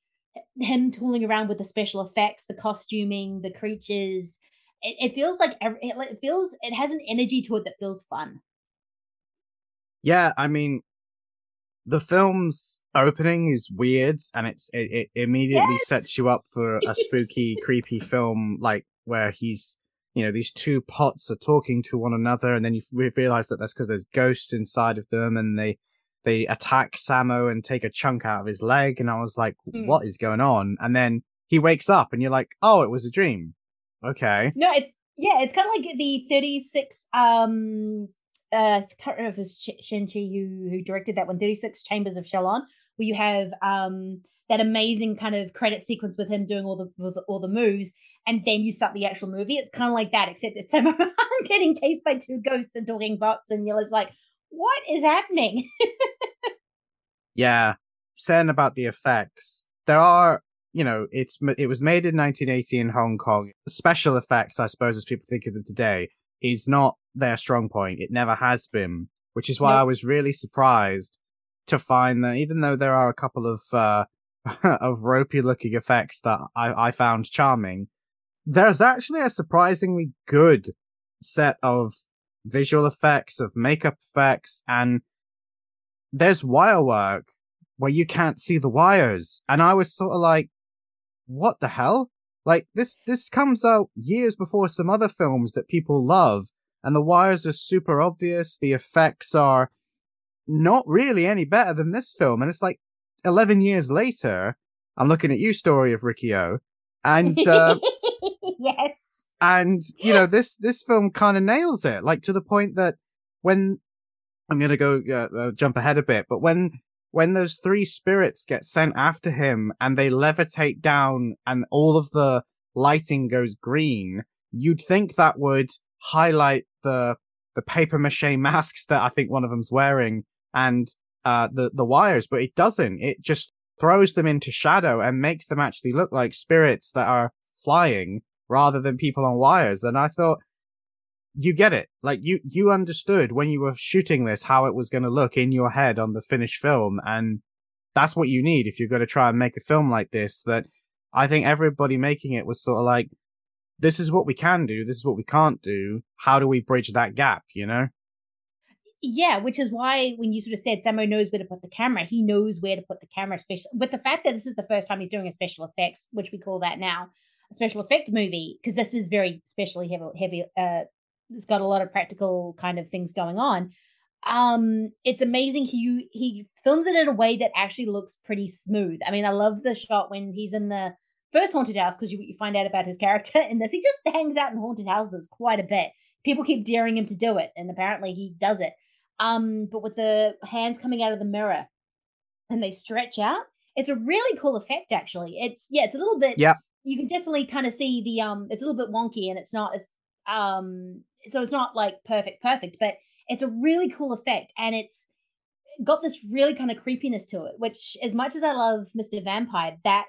him tooling around with the special effects, the costuming, the creatures. It, it feels like it feels it has an energy to it that feels fun. Yeah, I mean, the film's opening is weird and it's it, it immediately Yes. sets you up for a spooky, creepy film like where he's, you know, these two pots are talking to one another, and then you realize that that's because there's ghosts inside of them, and they they attack Sammo and take a chunk out of his leg, and I was like, Mm. what is going on? And then he wakes up, and you're like, oh, it was a dream. Okay. No, it's yeah, it's kind of like the 36 um uh I can't remember if it was Sh- Shen-Chi who who directed that one 36 Chambers of Shaolin where you have um that amazing kind of credit sequence with him doing all the all the moves and then you start the actual movie it's kind of like that except it's Hung getting chased by two ghosts and talking bots and you're just like what is happening Yeah. Saying about the effects, there are, you know, it's it was made in 1980 in Hong Kong. Special effects, I suppose, as people think of them today, is not their strong point. It never has been, which is why Nope. I was really surprised to find that even though there are a couple of uh, of ropey looking effects that I, I found charming, there's actually a surprisingly good set of visual effects, of makeup effects, and there's wire work where you can't see the wires. And I was sort of like, what the hell? Like this, this comes out years before some other films that people love and the wires are super obvious. The effects are not really any better than this film. And it's like 11 years later, I'm looking at you, story of Ricky O. And, uh, yes and you know this this film kind of nails it like to the point that when i'm gonna go uh, uh, jump ahead a bit but when when those three spirits get sent after him and they levitate down and all of the lighting goes green you'd think that would highlight the the paper mache masks that i think one of them's wearing and uh the the wires but it doesn't it just throws them into shadow and makes them actually look like spirits that are flying rather than people on wires. And I thought, you get it. Like you, you understood when you were shooting this how it was going to look in your head on the finished film. And that's what you need if you're going to try and make a film like this. That I think everybody making it was sort of like, this is what we can do. This is what we can't do. How do we bridge that gap? You know? Yeah, which is why when you sort of said Sammo knows where to put the camera, he knows where to put the camera, especially with the fact that this is the first time he's doing a special effects, which we call that now a special effect movie, because this is very specially heavy. Heavy, uh, it's got a lot of practical kind of things going on. Um, it's amazing. He he films it in a way that actually looks pretty smooth. I mean, I love the shot when he's in the first haunted house because you, you find out about his character in this. He just hangs out in haunted houses quite a bit. People keep daring him to do it, and apparently he does it um but with the hands coming out of the mirror and they stretch out it's a really cool effect actually it's yeah it's a little bit Yeah. you can definitely kind of see the um it's a little bit wonky and it's not it's um so it's not like perfect perfect but it's a really cool effect and it's got this really kind of creepiness to it which as much as i love mr vampire that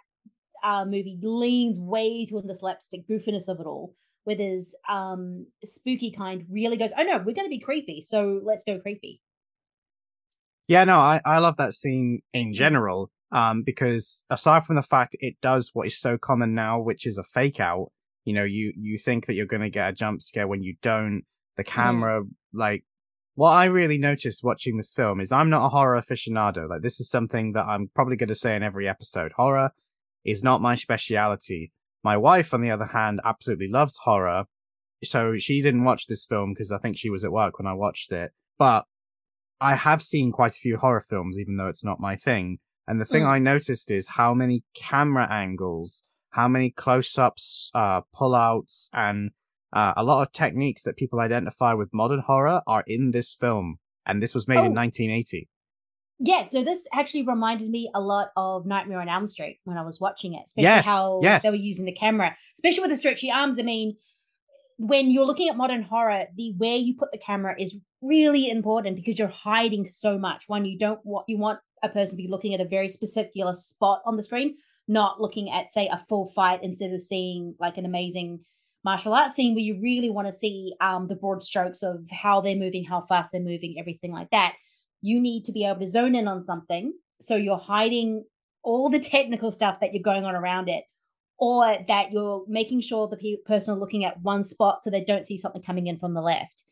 uh movie leans way toward the slapstick goofiness of it all with his um spooky kind really goes oh no we're going to be creepy so let's go creepy Yeah, no, I, I love that scene in general. Um, because aside from the fact it does what is so common now, which is a fake out, you know, you, you think that you're going to get a jump scare when you don't. The camera, like, what I really noticed watching this film is I'm not a horror aficionado. Like, this is something that I'm probably going to say in every episode. Horror is not my speciality. My wife, on the other hand, absolutely loves horror. So she didn't watch this film because I think she was at work when I watched it. But I have seen quite a few horror films, even though it's not my thing. And the thing Mm. I noticed is how many camera angles, how many close ups, uh, pull outs, and uh, a lot of techniques that people identify with modern horror are in this film. And this was made in Oh. 1980. Yes, no, this actually reminded me a lot of Nightmare on Elm Street when I was watching it, especially Yes, how yes. they were using the camera, especially with the stretchy arms. I mean, when you're looking at modern horror, the where you put the camera is really important because you're hiding so much. One, you don't want you want a person to be looking at a very specific spot on the screen, not looking at say a full fight instead of seeing like an amazing martial arts scene where you really want to see um, the broad strokes of how they're moving, how fast they're moving, everything like that you need to be able to zone in on something. So you're hiding all the technical stuff that you're going on around it or that you're making sure the pe- person are looking at one spot so they don't see something coming in from the left.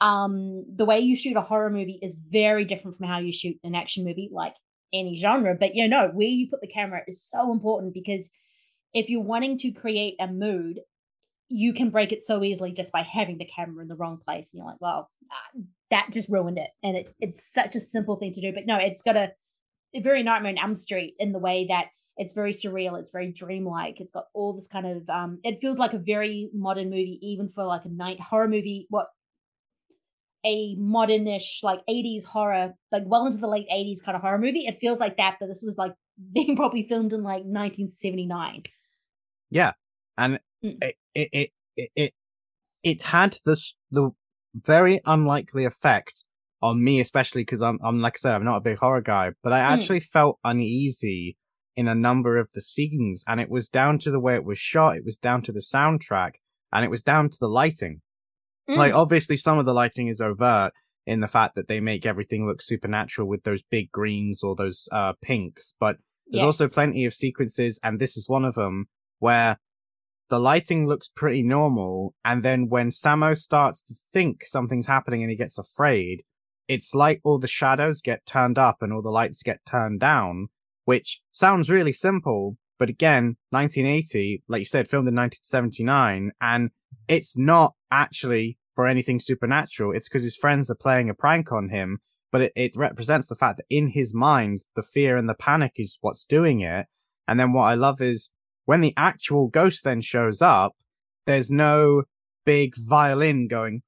Um the way you shoot a horror movie is very different from how you shoot an action movie like any genre. But you know where you put the camera is so important because if you're wanting to create a mood you can break it so easily just by having the camera in the wrong place. And you're like, well, uh, that just ruined it. And it, it's such a simple thing to do. But no, it's got a, a very Nightmare on Elm Street in the way that it's very surreal. It's very dreamlike. It's got all this kind of, um, it feels like a very modern movie, even for like a night horror movie. What a modernish like 80s horror like well into the late 80s kind of horror movie it feels like that but this was like being probably filmed in like 1979 yeah and mm. it, it it it it had the the very unlikely effect on me especially because i'm i'm like i said i'm not a big horror guy but i mm. actually mm. felt uneasy in a number of the scenes and it was down to the way it was shot it was down to the soundtrack and it was down to the lighting Mm. Like, obviously, some of the lighting is overt in the fact that they make everything look supernatural with those big greens or those uh, pinks, but there's yes. also plenty of sequences, and this is one of them, where the lighting looks pretty normal, and then when Samo starts to think something's happening and he gets afraid, it's like all the shadows get turned up and all the lights get turned down, which sounds really simple, but again, 1980, like you said, filmed in 1979, and it's not actually for anything supernatural. It's because his friends are playing a prank on him, but it, it represents the fact that in his mind, the fear and the panic is what's doing it. And then what I love is when the actual ghost then shows up, there's no big violin going,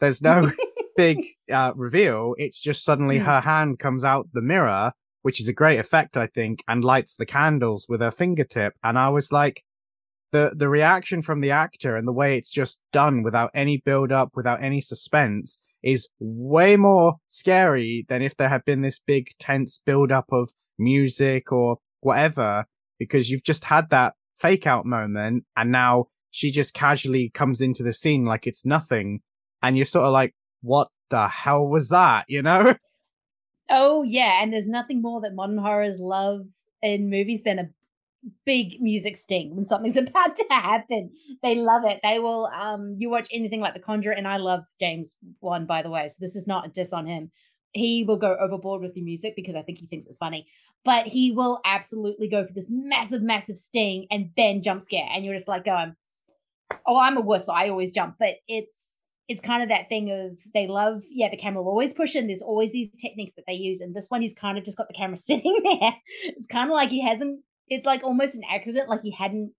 there's no big uh, reveal. It's just suddenly hmm. her hand comes out the mirror, which is a great effect, I think, and lights the candles with her fingertip. And I was like, the the reaction from the actor and the way it's just done without any build up, without any suspense is way more scary than if there had been this big tense build up of music or whatever because you've just had that fake out moment and now she just casually comes into the scene like it's nothing and you're sort of like what the hell was that you know oh yeah and there's nothing more that modern horrors love in movies than a big music sting when something's about to happen. They love it. They will um you watch anything like The Conjurer, and I love James Wan by the way, so this is not a diss on him. He will go overboard with the music because I think he thinks it's funny, but he will absolutely go for this massive, massive sting and then jump scare, and you're just like going, "Oh, I'm a wuss, so I always jump." But it's it's kind of that thing of they love, yeah, the camera will always push in. There's always these techniques that they use, and this one he's kind of just got the camera sitting there. It's kind of like he hasn't it's like almost an accident like he hadn't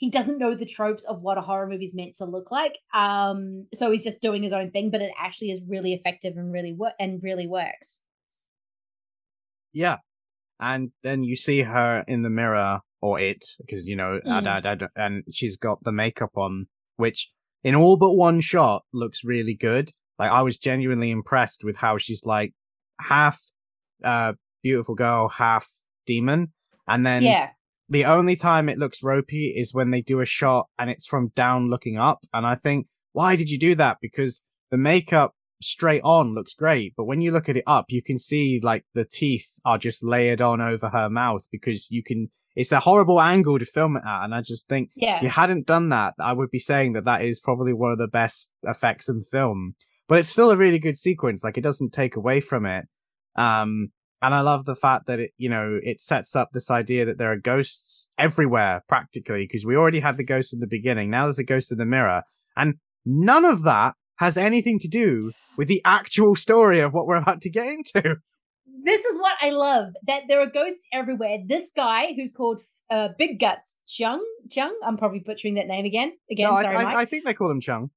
he doesn't know the tropes of what a horror movie is meant to look like um so he's just doing his own thing but it actually is really effective and really work and really works yeah and then you see her in the mirror or it because you know mm. and she's got the makeup on which in all but one shot looks really good like i was genuinely impressed with how she's like half uh beautiful girl half demon and then yeah. The only time it looks ropey is when they do a shot and it's from down looking up. And I think, why did you do that? Because the makeup straight on looks great, but when you look at it up, you can see like the teeth are just layered on over her mouth because you can. It's a horrible angle to film it at, and I just think yeah. if you hadn't done that, I would be saying that that is probably one of the best effects in film. But it's still a really good sequence; like it doesn't take away from it. Um, and I love the fact that it, you know, it sets up this idea that there are ghosts everywhere practically, because we already had the ghost in the beginning. Now there's a ghost in the mirror. And none of that has anything to do with the actual story of what we're about to get into. This is what I love that there are ghosts everywhere. This guy who's called uh, Big Guts Chung, Chung, I'm probably butchering that name again. Again, no, sorry, I, I, I think they call him Chung.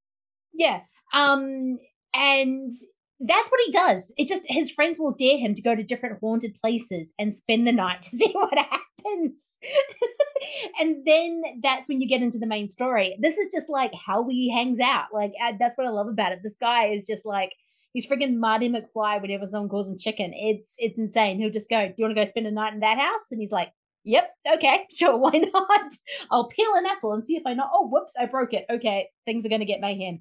Yeah. Um, and that's what he does. It just his friends will dare him to go to different haunted places and spend the night to see what happens. and then that's when you get into the main story. This is just like how he hangs out. Like uh, that's what I love about it. This guy is just like he's freaking Marty McFly whenever someone calls him chicken. It's it's insane. He'll just go, "Do you want to go spend a night in that house?" And he's like, "Yep, okay, sure, why not? I'll peel an apple and see if I know. Oh, whoops, I broke it. Okay, things are gonna get mayhem."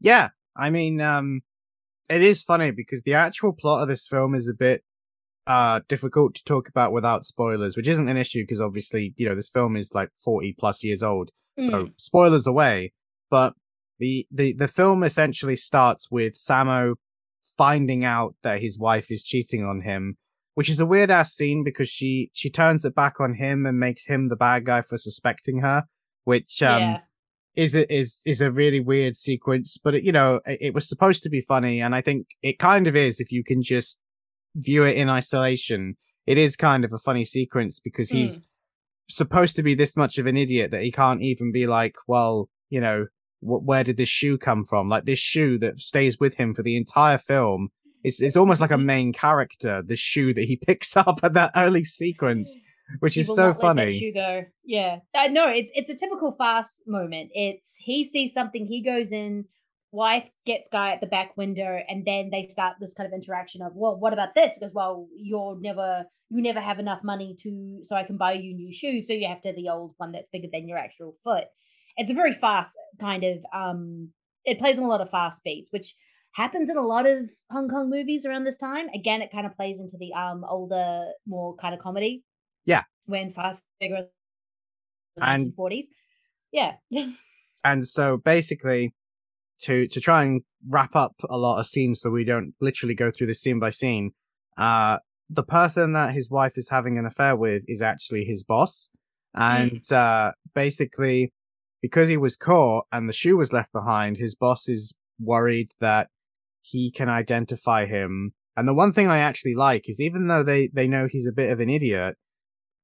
yeah, I mean, um, it is funny because the actual plot of this film is a bit uh difficult to talk about without spoilers, which isn't an issue because obviously, you know, this film is like 40 plus years old. Mm. So spoilers away. But the, the, the film essentially starts with Sammo finding out that his wife is cheating on him, which is a weird ass scene because she, she turns it back on him and makes him the bad guy for suspecting her. which um yeah. Is a, is is a really weird sequence, but it, you know it, it was supposed to be funny, and I think it kind of is if you can just view it in isolation. It is kind of a funny sequence because hmm. he's supposed to be this much of an idiot that he can't even be like, well, you know, wh- where did this shoe come from? Like this shoe that stays with him for the entire film. It's it's almost like a mm-hmm. main character. The shoe that he picks up at that early sequence, which He is so not let that funny. go. Yeah, uh, no, it's it's a typical fast moment. It's he sees something, he goes in, wife gets guy at the back window, and then they start this kind of interaction of, well, what about this? Because well, you're never you never have enough money to so I can buy you new shoes, so you have to have the old one that's bigger than your actual foot. It's a very fast kind of um. It plays on a lot of fast beats, which happens in a lot of Hong Kong movies around this time. Again, it kind of plays into the um older, more kind of comedy. Yeah. When Fast the And- 1940s. Yeah. and so basically to to try and wrap up a lot of scenes so we don't literally go through this scene by scene uh the person that his wife is having an affair with is actually his boss and uh basically because he was caught and the shoe was left behind his boss is worried that he can identify him and the one thing i actually like is even though they they know he's a bit of an idiot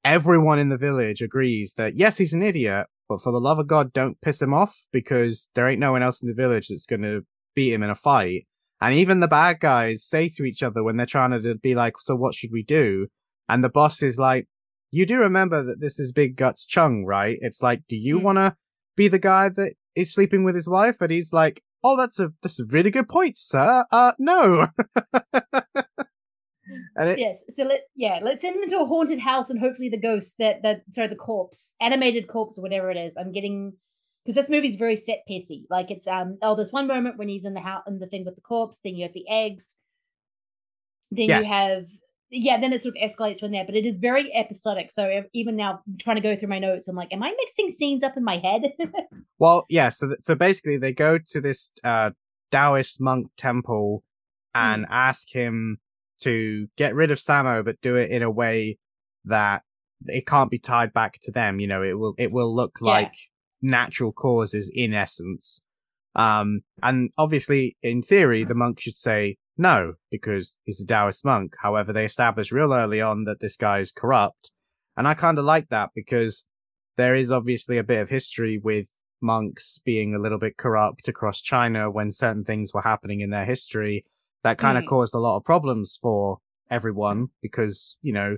everyone in the village agrees that yes he's an idiot but for the love of God, don't piss him off because there ain't no one else in the village that's going to beat him in a fight. And even the bad guys say to each other when they're trying to be like, so what should we do? And the boss is like, you do remember that this is Big Guts Chung, right? It's like, do you Hmm. want to be the guy that is sleeping with his wife? And he's like, oh, that's a, that's a really good point, sir. Uh, no. and it, yes. So let yeah, let's send him into a haunted house and hopefully the ghost that that sorry, the corpse, animated corpse or whatever it is. I'm getting because this movie's very set piecey. Like it's um oh, there's one moment when he's in the house in the thing with the corpse, then you have the eggs, then Yes. you have yeah, then it sort of escalates from there. But it is very episodic. So even now, trying to go through my notes, I'm like, am I mixing scenes up in my head? Well, yeah. So, th- so basically, they go to this uh, Taoist monk temple and ask him to get rid of Sammo, but do it in a way that it can't be tied back to them. You know, it will it will look Yeah. like natural causes in essence. Um, and obviously, in theory, the monk should say no because he's a Taoist monk. However, they establish real early on that this guy is corrupt, and I kind of like that because there is obviously a bit of history with monks being a little bit corrupt across China when certain things were happening in their history that kind of Mm. caused a lot of problems for everyone because, you know,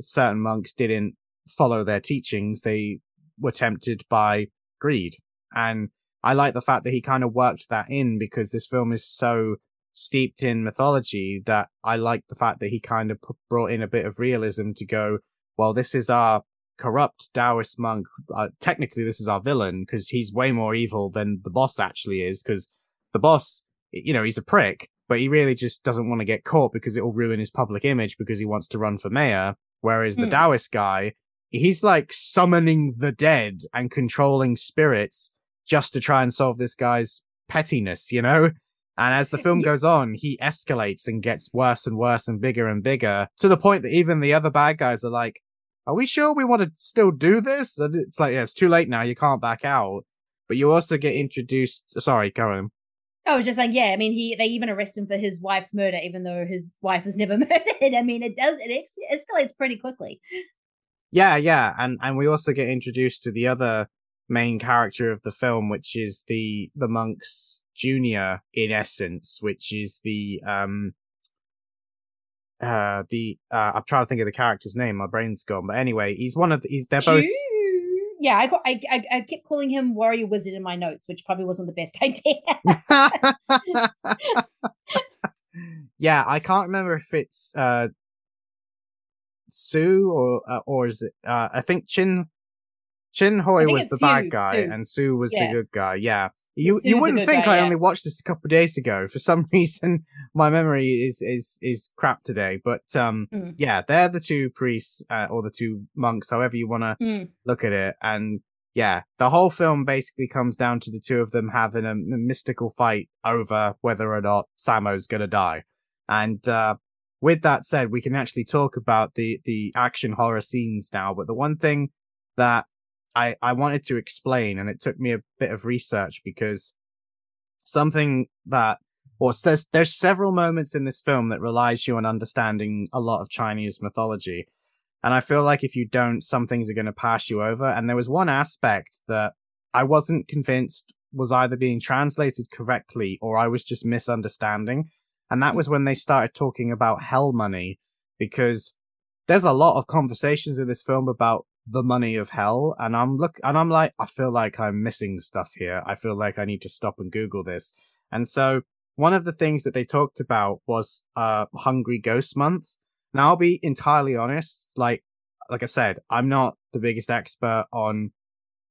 certain monks didn't follow their teachings. They were tempted by greed. And I like the fact that he kind of worked that in because this film is so steeped in mythology that I like the fact that he kind of p- brought in a bit of realism to go, well, this is our corrupt Taoist monk. Uh, technically, this is our villain because he's way more evil than the boss actually is. Because the boss, you know, he's a prick, but he really just doesn't want to get caught because it will ruin his public image because he wants to run for mayor. Whereas the Hmm. Taoist guy, he's like summoning the dead and controlling spirits just to try and solve this guy's pettiness, you know? And as the film goes on, he escalates and gets worse and worse and bigger and bigger to the point that even the other bad guys are like, are we sure we want to still do this? And it's like, yeah, it's too late now. You can't back out. But you also get introduced. Sorry, go on. I was just saying, yeah. I mean, he they even arrest him for his wife's murder, even though his wife was never murdered. I mean, it does it ex- escalates pretty quickly. Yeah, yeah, and and we also get introduced to the other main character of the film, which is the the monk's junior in essence, which is the um uh the uh I'm trying to think of the character's name. My brain's gone, but anyway, he's one of the, he's they're both. Yeah, I, got, I I I kept calling him Warrior Wizard in my notes, which probably wasn't the best idea. yeah, I can't remember if it's uh Sue or uh, or is it uh I think Chin Chin Hoi was the bad guy Sue. and Sue was Yeah. the good guy. Yeah. You Sue's you wouldn't think guy, I yeah. only watched this a couple of days ago. For some reason my memory is is is crap today. But um Mm. yeah, they're the two priests uh, or the two monks, however you want to Mm. look at it. And yeah, the whole film basically comes down to the two of them having a mystical fight over whether or not Sammo's gonna die. And uh, with that said, we can actually talk about the the action horror scenes now. But the one thing that I, I wanted to explain and it took me a bit of research because something that or there's there's several moments in this film that relies you on understanding a lot of Chinese mythology. And I feel like if you don't, some things are going to pass you over. And there was one aspect that I wasn't convinced was either being translated correctly or I was just misunderstanding. And that hmm. was when they started talking about hell money, because there's a lot of conversations in this film about the money of hell. And I'm look, and I'm like, I feel like I'm missing stuff here. I feel like I need to stop and Google this. And so one of the things that they talked about was uh Hungry Ghost Month. Now I'll be entirely honest, like like I said, I'm not the biggest expert on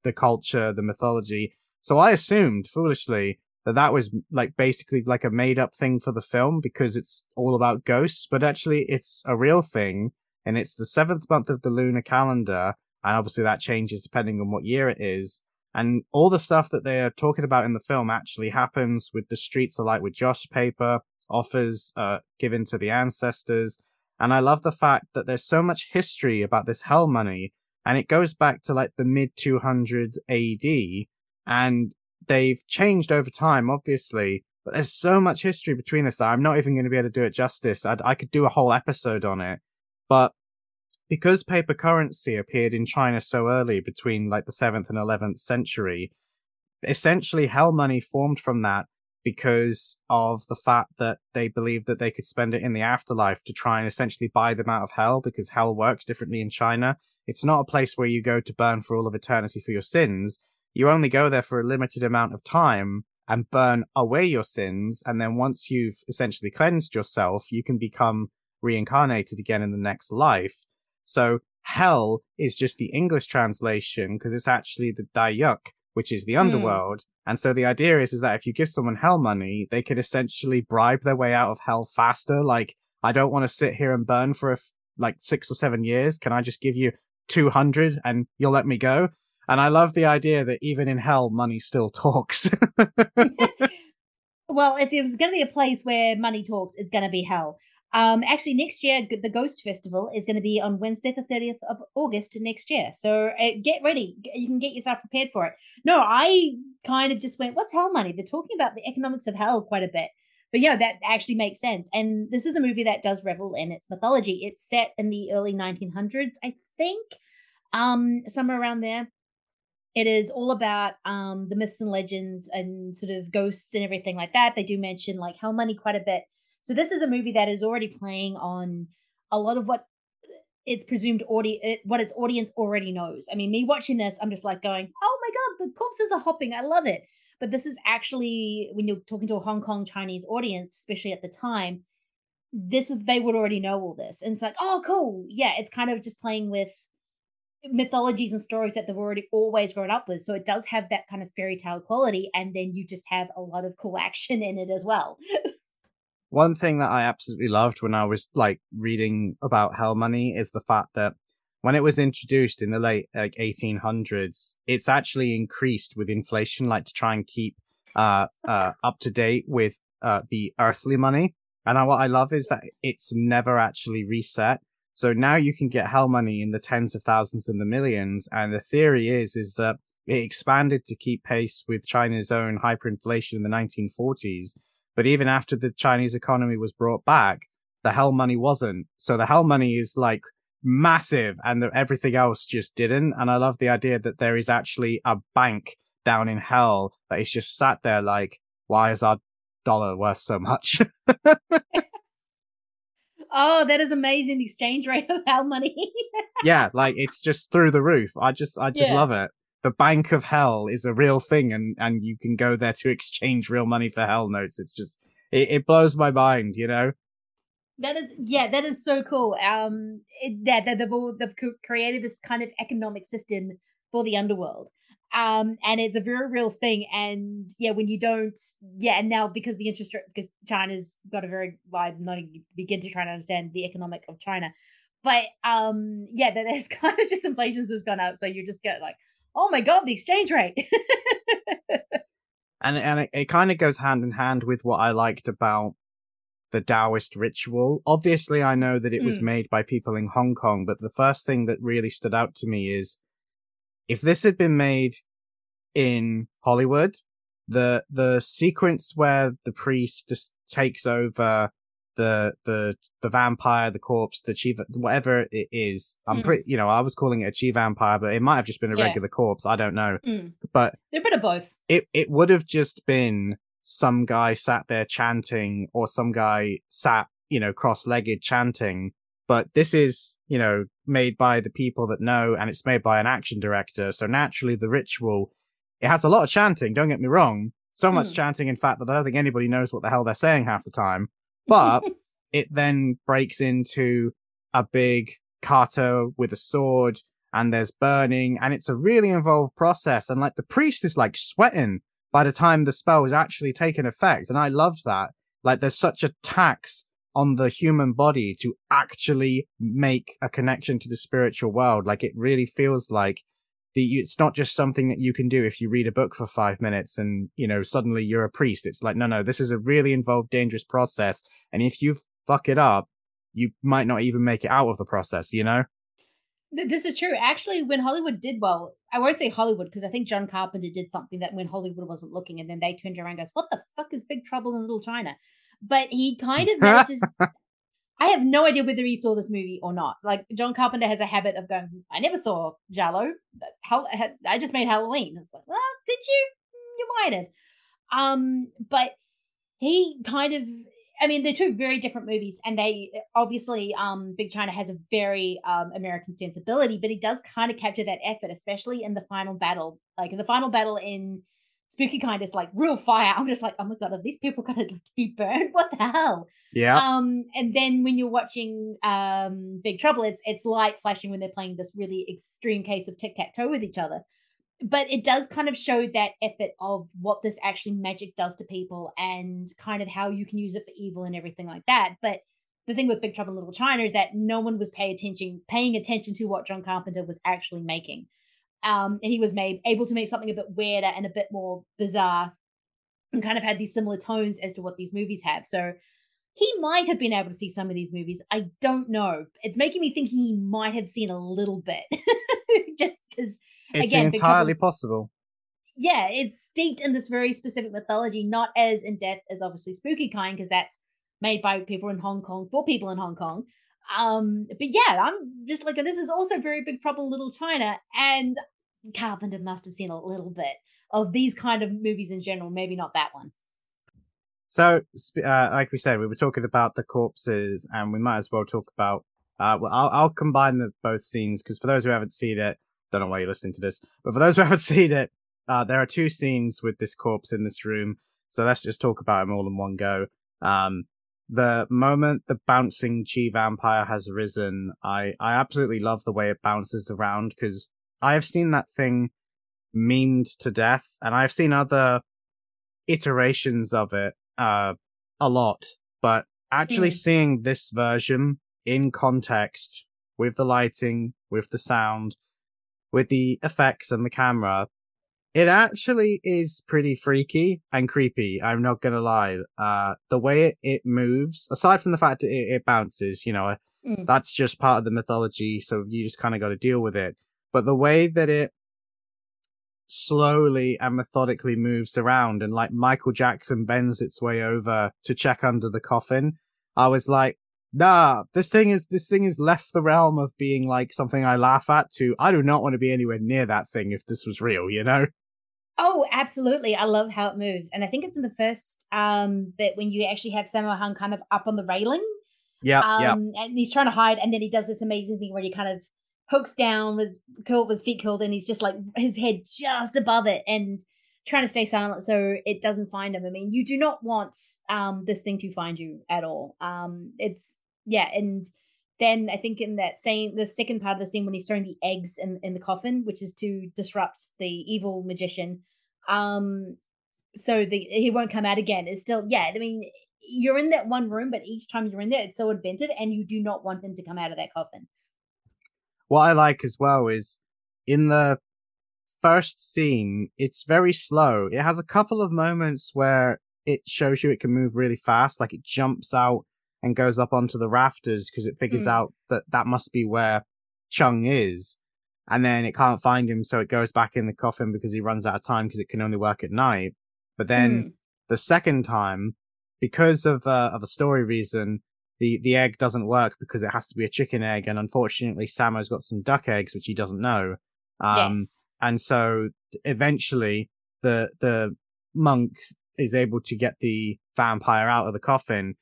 the culture, the mythology. So I assumed foolishly that that was like basically like a made up thing for the film because it's all about ghosts, but actually it's a real thing and it's the seventh month of the lunar calendar. And obviously that changes depending on what year it is. And all the stuff that they are talking about in the film actually happens with the streets like with Joss paper, offers uh, given to the ancestors. And I love the fact that there's so much history about this hell money and it goes back to like the mid 200 AD and they've changed over time, obviously, but there's so much history between this that I'm not even going to be able to do it justice. I'd, I could do a whole episode on it, but because paper currency appeared in China so early between like the 7th and 11th century, essentially hell money formed from that because of the fact that they believed that they could spend it in the afterlife to try and essentially buy them out of hell because hell works differently in China. It's not a place where you go to burn for all of eternity for your sins. You only go there for a limited amount of time and burn away your sins. And then once you've essentially cleansed yourself, you can become reincarnated again in the next life. So hell is just the English translation because it's actually the Dayuk, which is the hmm. underworld. And so the idea is, is that if you give someone hell money, they could essentially bribe their way out of hell faster. Like, I don't want to sit here and burn for a f- like six or seven years. Can I just give you 200 and you'll let me go? And I love the idea that even in hell, money still talks. well, if there's going to be a place where money talks, it's going to be hell. Um, actually, next year the Ghost Festival is going to be on Wednesday, the thirtieth of August next year. So uh, get ready; you can get yourself prepared for it. No, I kind of just went, "What's hell money?" They're talking about the economics of hell quite a bit, but yeah, that actually makes sense. And this is a movie that does revel in its mythology. It's set in the early 1900s, I think, um, somewhere around there. It is all about um the myths and legends and sort of ghosts and everything like that. They do mention like hell money quite a bit so this is a movie that is already playing on a lot of what its presumed audience, what its audience already knows. I mean, me watching this, I'm just like going, "Oh my god, the corpses are hopping! I love it." But this is actually when you're talking to a Hong Kong Chinese audience, especially at the time, this is they would already know all this, and it's like, "Oh, cool, yeah." It's kind of just playing with mythologies and stories that they've already always grown up with. So it does have that kind of fairy tale quality, and then you just have a lot of cool action in it as well. One thing that I absolutely loved when I was like reading about Hell Money is the fact that when it was introduced in the late like 1800s, it's actually increased with inflation, like to try and keep uh, uh, up to date with uh, the earthly money. And I, what I love is that it's never actually reset. So now you can get hell money in the tens of thousands and the millions. And the theory is, is that it expanded to keep pace with China's own hyperinflation in the 1940s. But even after the Chinese economy was brought back, the hell money wasn't. So the hell money is like massive and the, everything else just didn't. And I love the idea that there is actually a bank down in hell that is just sat there like, why is our dollar worth so much? oh, that is amazing. The exchange rate of hell money. yeah, like it's just through the roof. I just, I just yeah. love it the bank of hell is a real thing and and you can go there to exchange real money for hell notes. It's just it, it blows my mind you know? That is yeah that is so cool. Um it, that, they've all they've created this kind of economic system for the underworld. Um and it's a very real thing and yeah when you don't yeah and now because the interest because china's got a very wide not even begin to try to understand the economic of china. But um yeah there's kind of just inflation's has gone up so you just get like oh my god, the exchange rate. and and it, it kind of goes hand in hand with what I liked about the Taoist ritual. Obviously, I know that it was mm. made by people in Hong Kong, but the first thing that really stood out to me is if this had been made in Hollywood, the the sequence where the priest just takes over the the the vampire, the corpse, the chief, whatever it is. I'm Mm. pretty, you know, I was calling it a chief vampire, but it might have just been a Yeah. regular corpse. I don't know, Mm. but They're a bit of both. it it would have just been some guy sat there chanting or some guy sat you know cross-legged chanting but this is you know made by the people that know and it's made by an action director so naturally the ritual it has a lot of chanting don't get me wrong so much Hmm. chanting in fact that i don't think anybody knows what the hell they're saying half the time but it then breaks into a big kata with a sword and there's burning and it's a really involved process and like the priest is like sweating by the time the spell is actually taken effect and i loved that. Like there's such a tax on the human body to actually make a connection to the spiritual world. Like it really feels like the it's not just something that you can do if you read a book for 5 minutes and you know suddenly you're a priest it's like no no this is a really involved dangerous process and if you fuck it up you might not even make it out of the process you know This is true. Actually, when Hollywood did well, I won't say Hollywood because I think John Carpenter did something that when Hollywood wasn't looking, and then they turned around and goes, "What the fuck is Big Trouble in Little China?" But he kind of manages. I have no idea whether he saw this movie or not. Like John Carpenter has a habit of going, "I never saw Giallo. I just made Halloween." It's like, well, did you? You might have. Um, but he kind of I mean, they're two very different movies, and they obviously, um, Big China has a very um, American sensibility, but he does kind of capture that effort, especially in the final battle. Like the final battle in Spooky Kind, is like real fire. I'm just like, oh my god, are these people gonna be burned? What the hell? yeah Um, and then when you're watching um Big Trouble, it's it's light flashing when they're playing this really extreme case of tic tac toe with each other. But it does kind of show that effort of what this actually magic does to people and kind of how you can use it for evil and everything like that. But the thing with Big Trouble in Little China is that no one was paying attention paying attention to what John Carpenter was actually making. Um, and he was made able to make something a bit weirder and a bit more bizarre and kind of had these similar tones as to what these movies have. So he might have been able to see some of these movies. I don't know. It's making me think he might have seen a little bit. Just because, it's again, entirely Trouble's- possible yeah, it's steeped in this very specific mythology, not as in depth as obviously Spooky Kind, because that's made by people in Hong Kong for people in Hong Kong. Um, but yeah, I'm just like, this is also very big problem, Little China, and Carpenter must have seen a little bit of these kind of movies in general, maybe not that one. So, uh, like we said, we were talking about the corpses, and we might as well talk about. Uh, well, I'll, I'll combine the both scenes because for those who haven't seen it, don't know why you're listening to this, but for those who haven't seen it, uh, there are two scenes with this corpse in this room. So let's just talk about them all in one go. Um, the moment the bouncing chi vampire has risen, I I absolutely love the way it bounces around because I have seen that thing memed to death, and I've seen other iterations of it uh a lot but actually Mm. seeing this version in context with the lighting with the sound with the effects and the camera it actually is pretty freaky and creepy i'm not gonna lie uh the way it, it moves aside from the fact that it, it bounces you know Mm. that's just part of the mythology so you just kind of got to deal with it but the way that it slowly and methodically moves around and like Michael Jackson bends its way over to check under the coffin. I was like, nah, this thing is, this thing is left the realm of being like something I laugh at to, I do not want to be anywhere near that thing if this was real, you know? Oh, absolutely. I love how it moves. And I think it's in the first um bit when you actually have Sammo Hung kind of up on the railing. Yeah, yeah. Um and he's trying to hide, and then he does this amazing thing where he kind of hooks down with curl with his feet curled, and he's just like his head just above it and trying to stay silent so it doesn't find him. I mean, you do not want um this thing to find you at all. Um it's yeah, and then I think in that same the second part of the scene when he's throwing the eggs in, in the coffin, which is to disrupt the evil magician. Um so the he won't come out again. It's still yeah, I mean you're in that one room, but each time you're in there, it's so inventive, and you do not want him to come out of that coffin. What I like as well is in the first scene, it's very slow. It has a couple of moments where it shows you it can move really fast, like it jumps out and goes up onto the rafters because it figures Mm. out that that must be where Chung is. and then it can't find him, so it goes back in the coffin because he runs out of time because it can only work at night. But then Hmm. the second time, because of uh, of a story reason, the the egg doesn't work because it has to be a chicken egg, and unfortunately, Sammo's got some duck eggs which he doesn't know. Um, yes. and so eventually the the monk is able to get the vampire out of the coffin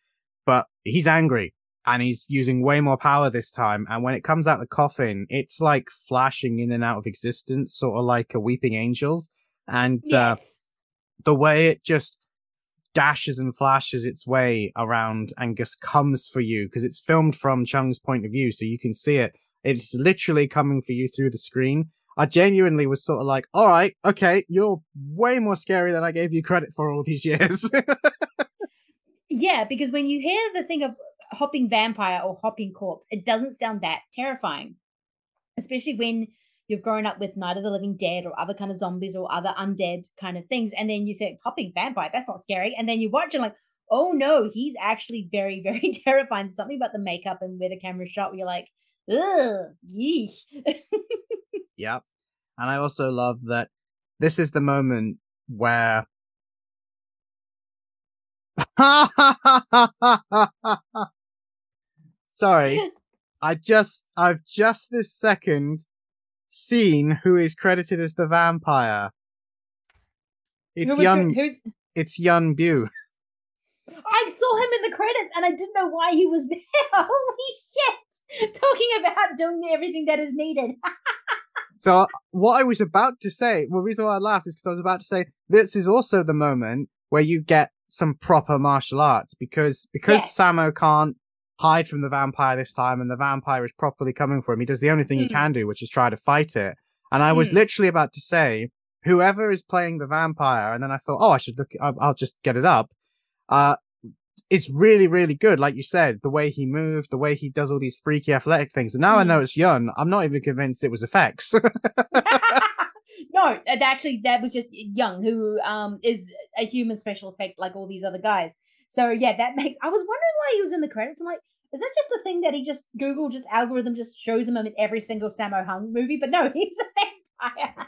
but he's angry and he's using way more power this time and when it comes out the coffin it's like flashing in and out of existence sort of like a weeping angels and uh, the way it just dashes and flashes its way around and just comes for you because it's filmed from Chung's point of view, so you can see it. It's literally coming for you through the screen. I genuinely was sort of like, all right, okay, you're way more scary than I gave you credit for all these years. Yeah, because when you hear the thing of hopping vampire or hopping corpse, it doesn't sound that terrifying. Especially when you've grown up with Night of the Living Dead or other kind of zombies or other undead kind of things. And then you say hopping vampire, that's not scary. And then you watch and like, oh no, he's actually very, very terrifying. There's something about the makeup and where the camera's shot where you're like, ugh, yeesh. Yep. And I also love that this is the moment where Sorry. I just I've just this second seen who is credited as the vampire. It's Who was Yuen who- who's it's Yuen Biao. I saw him in the credits and I didn't know why he was there. Holy shit! Talking about doing everything that is needed. So what I was about to say, well, the reason why I laughed is because I was about to say this is also the moment where you get some proper martial arts because because Yes. Sammo can't hide from the vampire this time and the vampire is properly coming for him. He does the only thing he Mm. can do, which is try to fight it. And I was Mm. literally about to say whoever is playing the vampire, and then I thought, oh, I should look. I'll, I'll just get it up. Uh, it's really, really good. Like you said, the way he moved, the way he does all these freaky athletic things. And now I Mm. know it's Yuen. I'm not even convinced it was effects. no, actually, that was just Yuen, who um is a human special effect like all these other guys. So yeah, that makes. I was wondering why he was in the credits. I'm like, is that just the thing that he just Google just algorithm just shows him in every single Sammo Hung movie? But no, he's a vampire.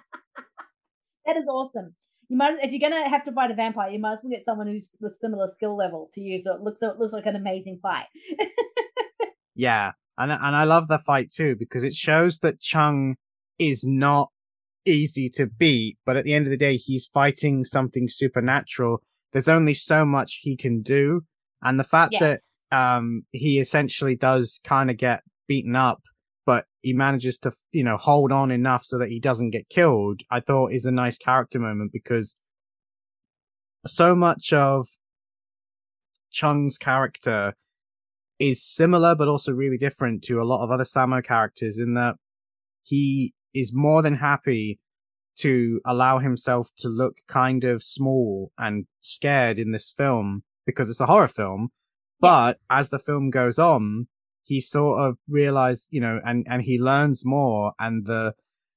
that is awesome. You might, if you're gonna have to fight a vampire, you might as well get someone who's with similar skill level to you, so it looks so it looks like an amazing fight. Yeah, and and I love the fight too because it shows that Chung is not easy to beat, but at the end of the day, he's fighting something supernatural. There's only so much he can do, and the fact yes. that um he essentially does kind of get beaten up, but he manages to you know hold on enough so that he doesn't get killed. I thought is a nice character moment because so much of Chung's character is similar but also really different to a lot of other Sammo characters in that he is more than happy to allow himself to look kind of small and scared in this film because it's a horror film. But Yes. as the film goes on, he sort of realizes, you know, and, and he learns more and the,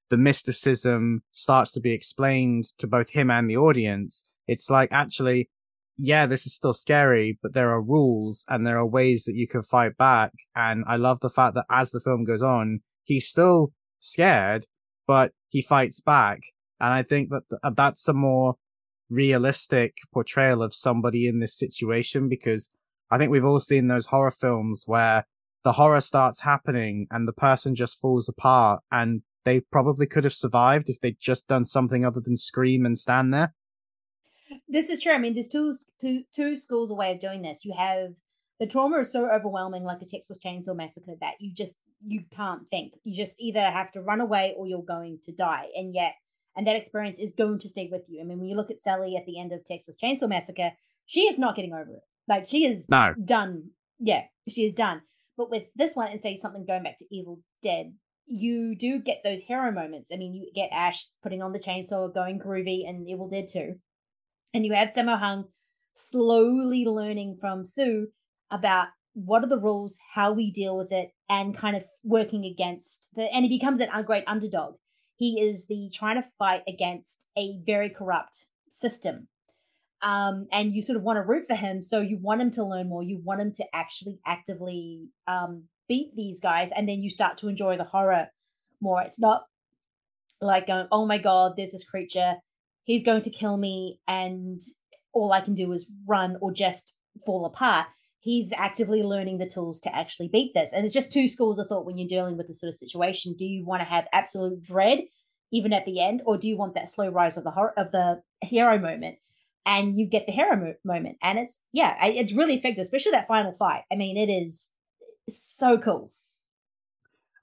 the mysticism starts to be explained to both him and the audience. It's like, actually, yeah, this is still scary, but there are rules and there are ways that you can fight back. And I love the fact that as the film goes on, he's still scared, but he fights back. And I think that th- uh, that's a more realistic portrayal of somebody in this situation because I think we've all seen those horror films where the horror starts happening and the person just falls apart and they probably could have survived if they'd just done something other than scream and stand there. this is true. I mean, there's two two two schools of way of doing this. You have the trauma is so overwhelming, like a Texas Chainsaw Massacre, that you just you can't think. You just either have to run away or you're going to die, and yet and that experience is going to stay with you. I mean, when you look at Sally at the end of Texas Chainsaw Massacre, she is not getting over it. Like she is No. done. Yeah, she is done. But with this one, and say something going back to Evil Dead, you do get those hero moments. I mean, you get Ash putting on the chainsaw, going groovy, and Evil Dead 2. And you have Sammo Hung slowly learning from Sue about what are the rules, how we deal with it, and kind of working against the. And he becomes an, a great underdog. He is the trying to fight against a very corrupt system. Um, and you sort of want to root for him, so you want him to learn more. You want him to actually actively um, beat these guys, and then you start to enjoy the horror more. It's not like going, "Oh my god, there's this creature. He's going to kill me, and all I can do is run or just fall apart." He's actively learning the tools to actually beat this, and it's just two schools of thought when you're dealing with this sort of situation. Do you want to have absolute dread even at the end, or do you want that slow rise of the horror of the hero moment? And you get the hero mo- moment, and it's yeah, it's really effective, especially that final fight. I mean, it is so cool.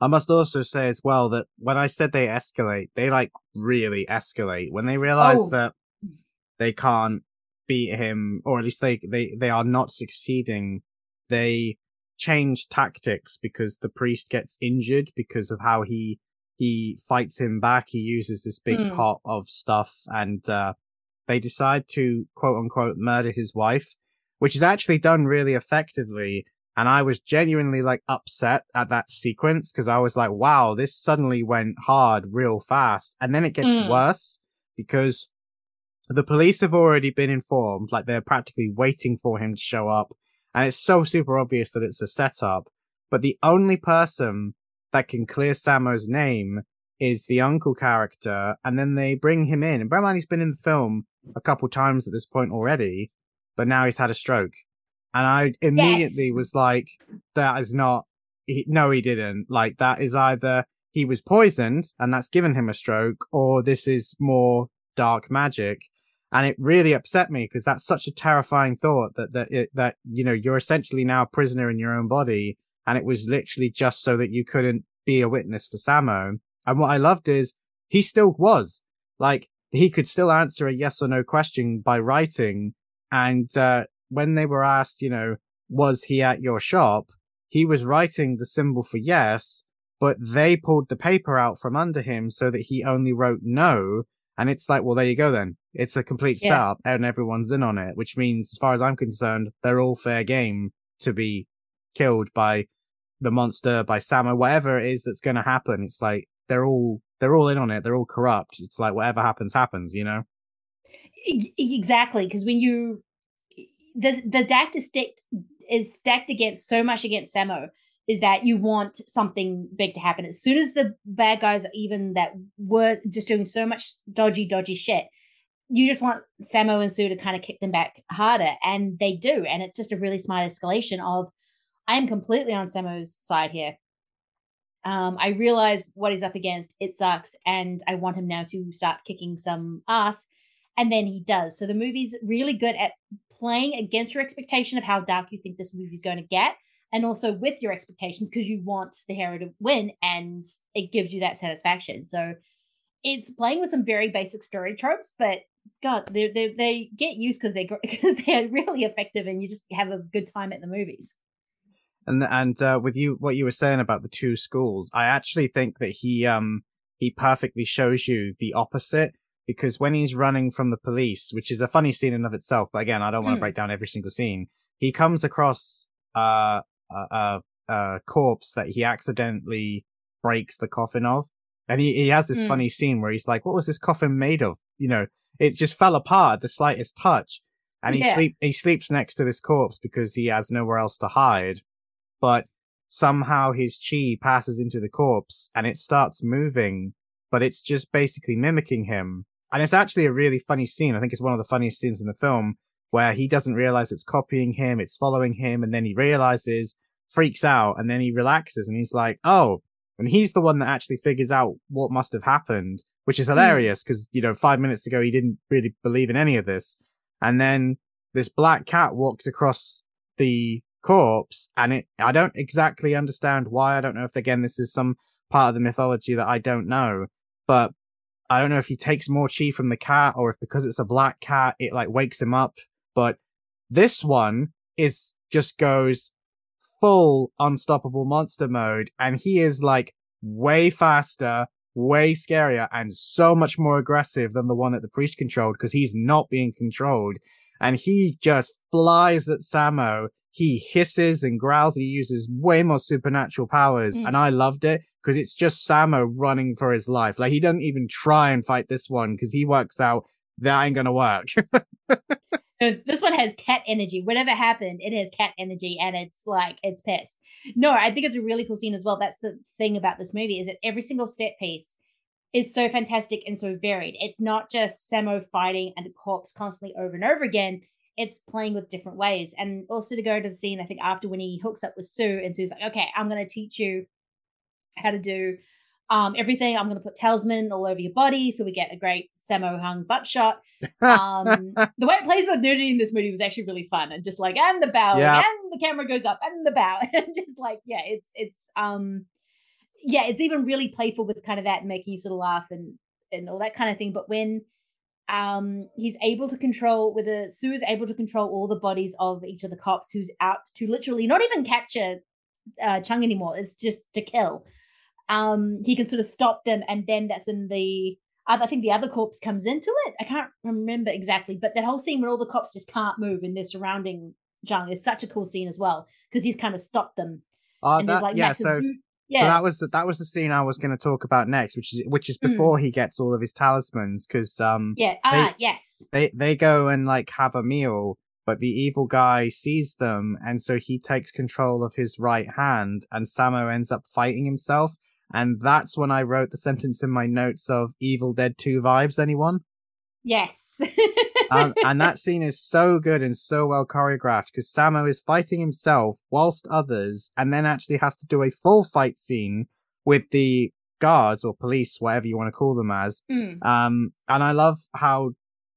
I must also say as well that when I said they escalate, they like really escalate when they realize Oh. that they can't beat him, or at least they they they are not succeeding. They change tactics because the priest gets injured because of how he he fights him back. He uses this big Mm. pot of stuff, and uh, they decide to quote unquote murder his wife, which is actually done really effectively. And I was genuinely like upset at that sequence because I was like, wow, this suddenly went hard real fast. And then it gets Mm. worse because the police have already been informed, like they're practically waiting for him to show up. And it's so super obvious that it's a setup. But the only person that can clear Sammo's name is the uncle character. And then they bring him in. And bear in mind, he's been in the film a couple times at this point already, but now he's had a stroke. And I immediately Yes. was like, that is not, he, no, he didn't. Like, that is either he was poisoned and that's given him a stroke, or this is more dark magic. And it really upset me because that's such a terrifying thought that, that, it, that, you know, you're essentially now a prisoner in your own body. And it was literally just so that you couldn't be a witness for Sammo. And what I loved is he still was like, he could still answer a yes or no question by writing. And, uh, when they were asked, you know, was he at your shop? He was writing the symbol for yes, but they pulled the paper out from under him so that he only wrote no. And it's like, well, there you go then. It's a complete Yeah. setup and everyone's in on it, which means, as far as I'm concerned, they're all fair game to be killed by the monster, by Sammo, whatever it is that's going to happen. It's like, they're all, they're all in on it. They're all corrupt. It's like, whatever happens, happens, you know? Exactly, because when you the the deck is stacked is stacked against so much against Sammo is that you want something big to happen as soon as the bad guys are even that were just doing so much dodgy dodgy shit. You just want Sammo and Sue to kind of kick them back harder, and they do, and it's just a really smart escalation of I am completely on Sammo's side here. Um, I realize what he's up against. It sucks, and I want him now to start kicking some ass and then he does. So the movie's really good at playing against your expectation of how dark you think this movie's going to get, and also with your expectations because you want the hero to win, and it gives you that satisfaction. So it's playing with some very basic story tropes, but God, they they they get used because they because they're really effective, and you just have a good time at the movies. And and uh, with you, what you were saying about the two schools, I actually think that he um he perfectly shows you the opposite because when he's running from the police, which is a funny scene in of itself, but again, I don't want to Mm. break down every single scene. He comes across uh, a, a a corpse that he accidentally breaks the coffin of, and he he has this Mm. funny scene where he's like, "What was this coffin made of?" You know, it just fell apart at the slightest touch, and he Yeah. sleep he sleeps next to this corpse because he has nowhere else to hide but somehow his chi passes into the corpse and it starts moving, but it's just basically mimicking him. And it's actually a really funny scene. I think it's one of the funniest scenes in the film where he doesn't realize it's copying him, it's following him, and then he realizes, freaks out, and then he relaxes and he's like, oh, and he's the one that actually figures out what must have happened, which is hmm. hilarious because, you know, five minutes ago he didn't really believe in any of this. And then this black cat walks across the corpse and it i don't exactly understand why i don't know if again this is some part of the mythology that i don't know but i don't know if he takes more chi from the cat or if because it's a black cat it like wakes him up but this one is just goes full unstoppable monster mode and he is like way faster way scarier and so much more aggressive than the one that the priest controlled because he's not being controlled and he just flies at Sammo. He hisses and growls and he uses way more supernatural powers. Mm. And I loved it because it's just Sammo running for his life. Like he doesn't even try and fight this one because he works out that ain't gonna work. No, this one has cat energy. Whatever happened, it has cat energy, and it's like it's pissed. No, I think it's a really cool scene as well. That's the thing about this movie is that every single set piece is so fantastic and so varied. It's not just Sammo fighting and the corpse constantly over and over again. It's playing with different ways. And also to go to the scene, I think after when he hooks up with Sue and Sue's like, okay, I'm going to teach you how to do um, everything. I'm going to put talisman all over your body. So we get a great Sammo Hung butt shot. Um, the way it plays with nudity in this movie was actually really fun. And just like, and the bow, Yeah. and the camera goes up, and the bow. And just like, yeah, it's, it's, um, yeah, it's even really playful with kind of that, making you sort of laugh and, and all that kind of thing. But when, um, he's able to control whether Sue is able to control all the bodies of each of the cops who's out to literally not even capture uh, Chung anymore. It's just to kill um he can sort of stop them and then that's when the other, I think the other corpse comes into it. I can't remember exactly, but that whole scene where all the cops just can't move and they're surrounding Chung is such a cool scene as well because he's kind of stopped them. Oh, and that, there's like yeah. massive So, boot- so that was the, that was the scene I was going to talk about next, which is which is Mm. before he gets all of his talismans, because um yeah, ah, yes, they they go and like have a meal, but the evil guy sees them, and so he takes control of his right hand, and Sammo ends up fighting himself. And that's when I wrote the sentence in my notes of Evil Dead 2 vibes, anyone? yes. um, and that scene is so good and so well choreographed because Sammo is fighting himself whilst others, and then actually has to do a full fight scene with the guards or police, whatever you want to call them as. Mm, Um, and I love how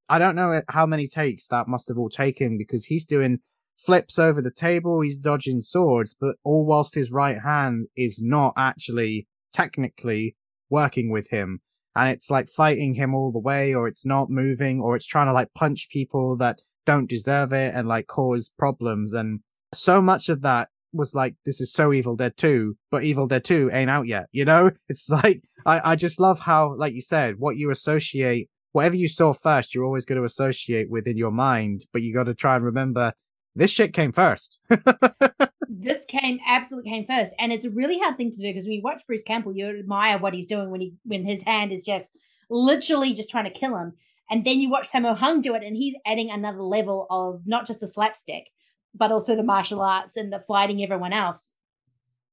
I don't know how many takes that must have all taken because he's doing flips over the table, he's dodging swords, but all whilst his right hand is not actually technically working with him. And it's like fighting him all the way, or it's not moving, or it's trying to like punch people that don't deserve it and like cause problems. And so much of that was like, this is so Evil Dead 2, but Evil Dead 2 ain't out yet, you know? It's like, I, I just love how, like you said, what you associate, whatever you saw first, you're always going to associate within your mind, but you got to try and remember this shit came first. this came absolutely came first, and it's a really hard thing to do because when you watch Bruce Campbell, you admire what he's doing when he when his hand is just literally just trying to kill him, and then you watch Sammo Hung do it, and he's adding another level of not just the slapstick, but also the martial arts and the fighting everyone else.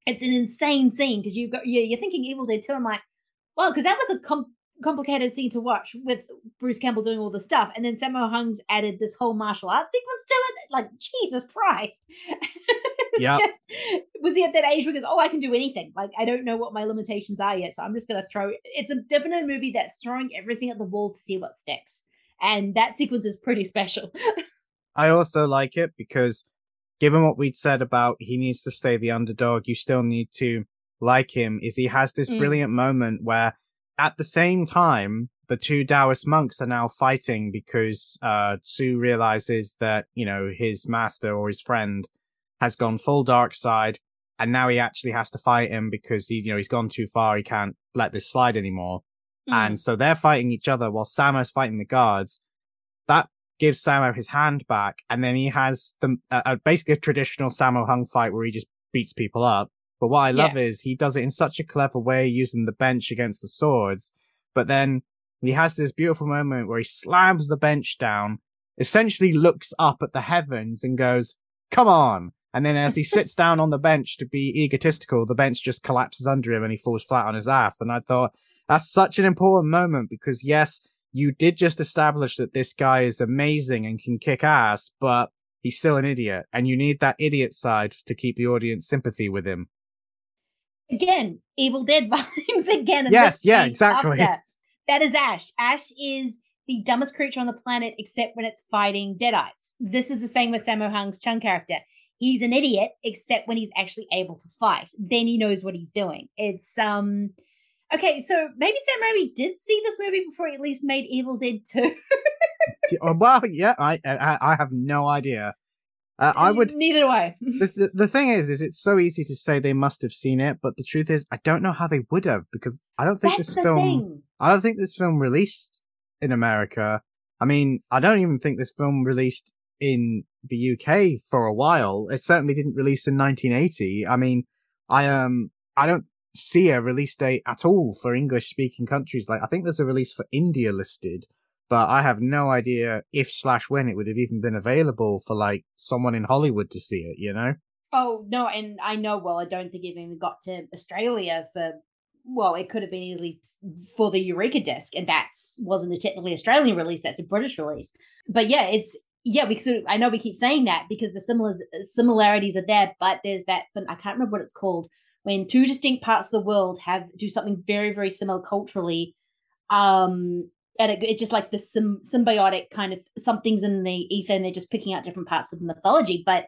It's an insane scene because you've got you're, thinking Evil Dead 2. I'm like, well, because that was a com- complicated scene to watch with Bruce Campbell doing all the stuff, and then Sammo Hung's added this whole martial arts sequence to it. Like Jesus Christ! it's Yep. just was he at that age where he goes, "Oh, I can do anything. Like I don't know what my limitations are yet, so I'm just gonna throw." It's a definite movie that's throwing everything at the wall to see what sticks, and that sequence is pretty special. I also like it because given what we'd said about he needs to stay the underdog, you still need to like him, is he has this Mm. brilliant moment where at the same time, the two Taoist monks are now fighting because uh Sue realizes that, you know, his master or his friend has gone full dark side and now he actually has to fight him because he you know he's gone too far, he can't let this slide anymore. Mm. And so they're fighting each other while Sammo's fighting the guards. That gives Samo his hand back, and then he has the uh, basically a traditional Sammo Hung fight where he just beats people up. But what I love is he does it in such a clever way, using the bench against the swords. But then he has this beautiful moment where he slams the bench down, essentially looks up at the heavens and goes, "Come on!" And then as he sits down on the bench to be egotistical, the bench just collapses under him and he falls flat on his ass. And I thought that's such an important moment because yes, you did just establish that this guy is amazing and can kick ass, but he's still an idiot. And you need that idiot side to keep the audience sympathy with him. again, Evil Dead vibes again. Yes, yeah, exactly. That is Ash. Ash is the dumbest creature on the planet except when it's fighting Deadites. This is the same with Sammo Hung's Chung character. He's an idiot except when he's actually able to fight. Then he knows what he's doing. It's um okay. So maybe Sam Raimi did see this movie before he at least made Evil Dead Two. Oh, well, yeah, I, I, I have no idea. Uh, I would. Neither do I. The, the, the thing is, is it's so easy to say they must have seen it, but the truth is, I don't know how they would have because I don't think That's this film. thing. I don't think this film released in America. I mean, I don't even think this film released in the UK for a while. It certainly didn't release in 1980. I mean, I um, I don't see a release date at all for English speaking countries. Like, I think there's a release for India listed, but I have no idea if slash when it would have even been available for like someone in Hollywood to see it. You know? Oh no, and I know. Well, I don't think it even got to Australia for well, it could have been easily for the Eureka disc, and that's wasn't a technically Australian release. That's a British release. But yeah, it's yeah. We sort of, I know we keep saying that because the similar similarities are there, but there's that. I can't remember what it's called when two distinct parts of the world have do something very very similar culturally. Um, and it, it's just like the symbiotic kind of something's in the ether, and they're just picking out different parts of the mythology, but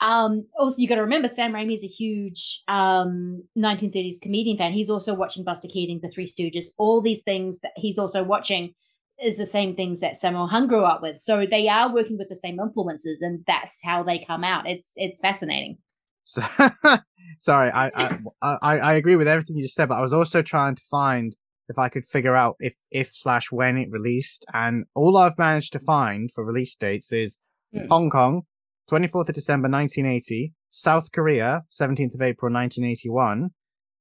um, also, you got to remember Sam Raimi is a huge um, 1930s comedian fan. He's also watching Buster Keaton, The Three Stooges, all these things that he's also watching is the same things that Sammo Hung grew up with. So they are working with the same influences, and that's how they come out. It's it's fascinating. So, sorry, I, I I I agree with everything you just said, but I was also trying to find if I could figure out if if slash when it released, and all I've managed to find for release dates is mm. Hong Kong, 24th of December 1980, South Korea, 17th of April 1981,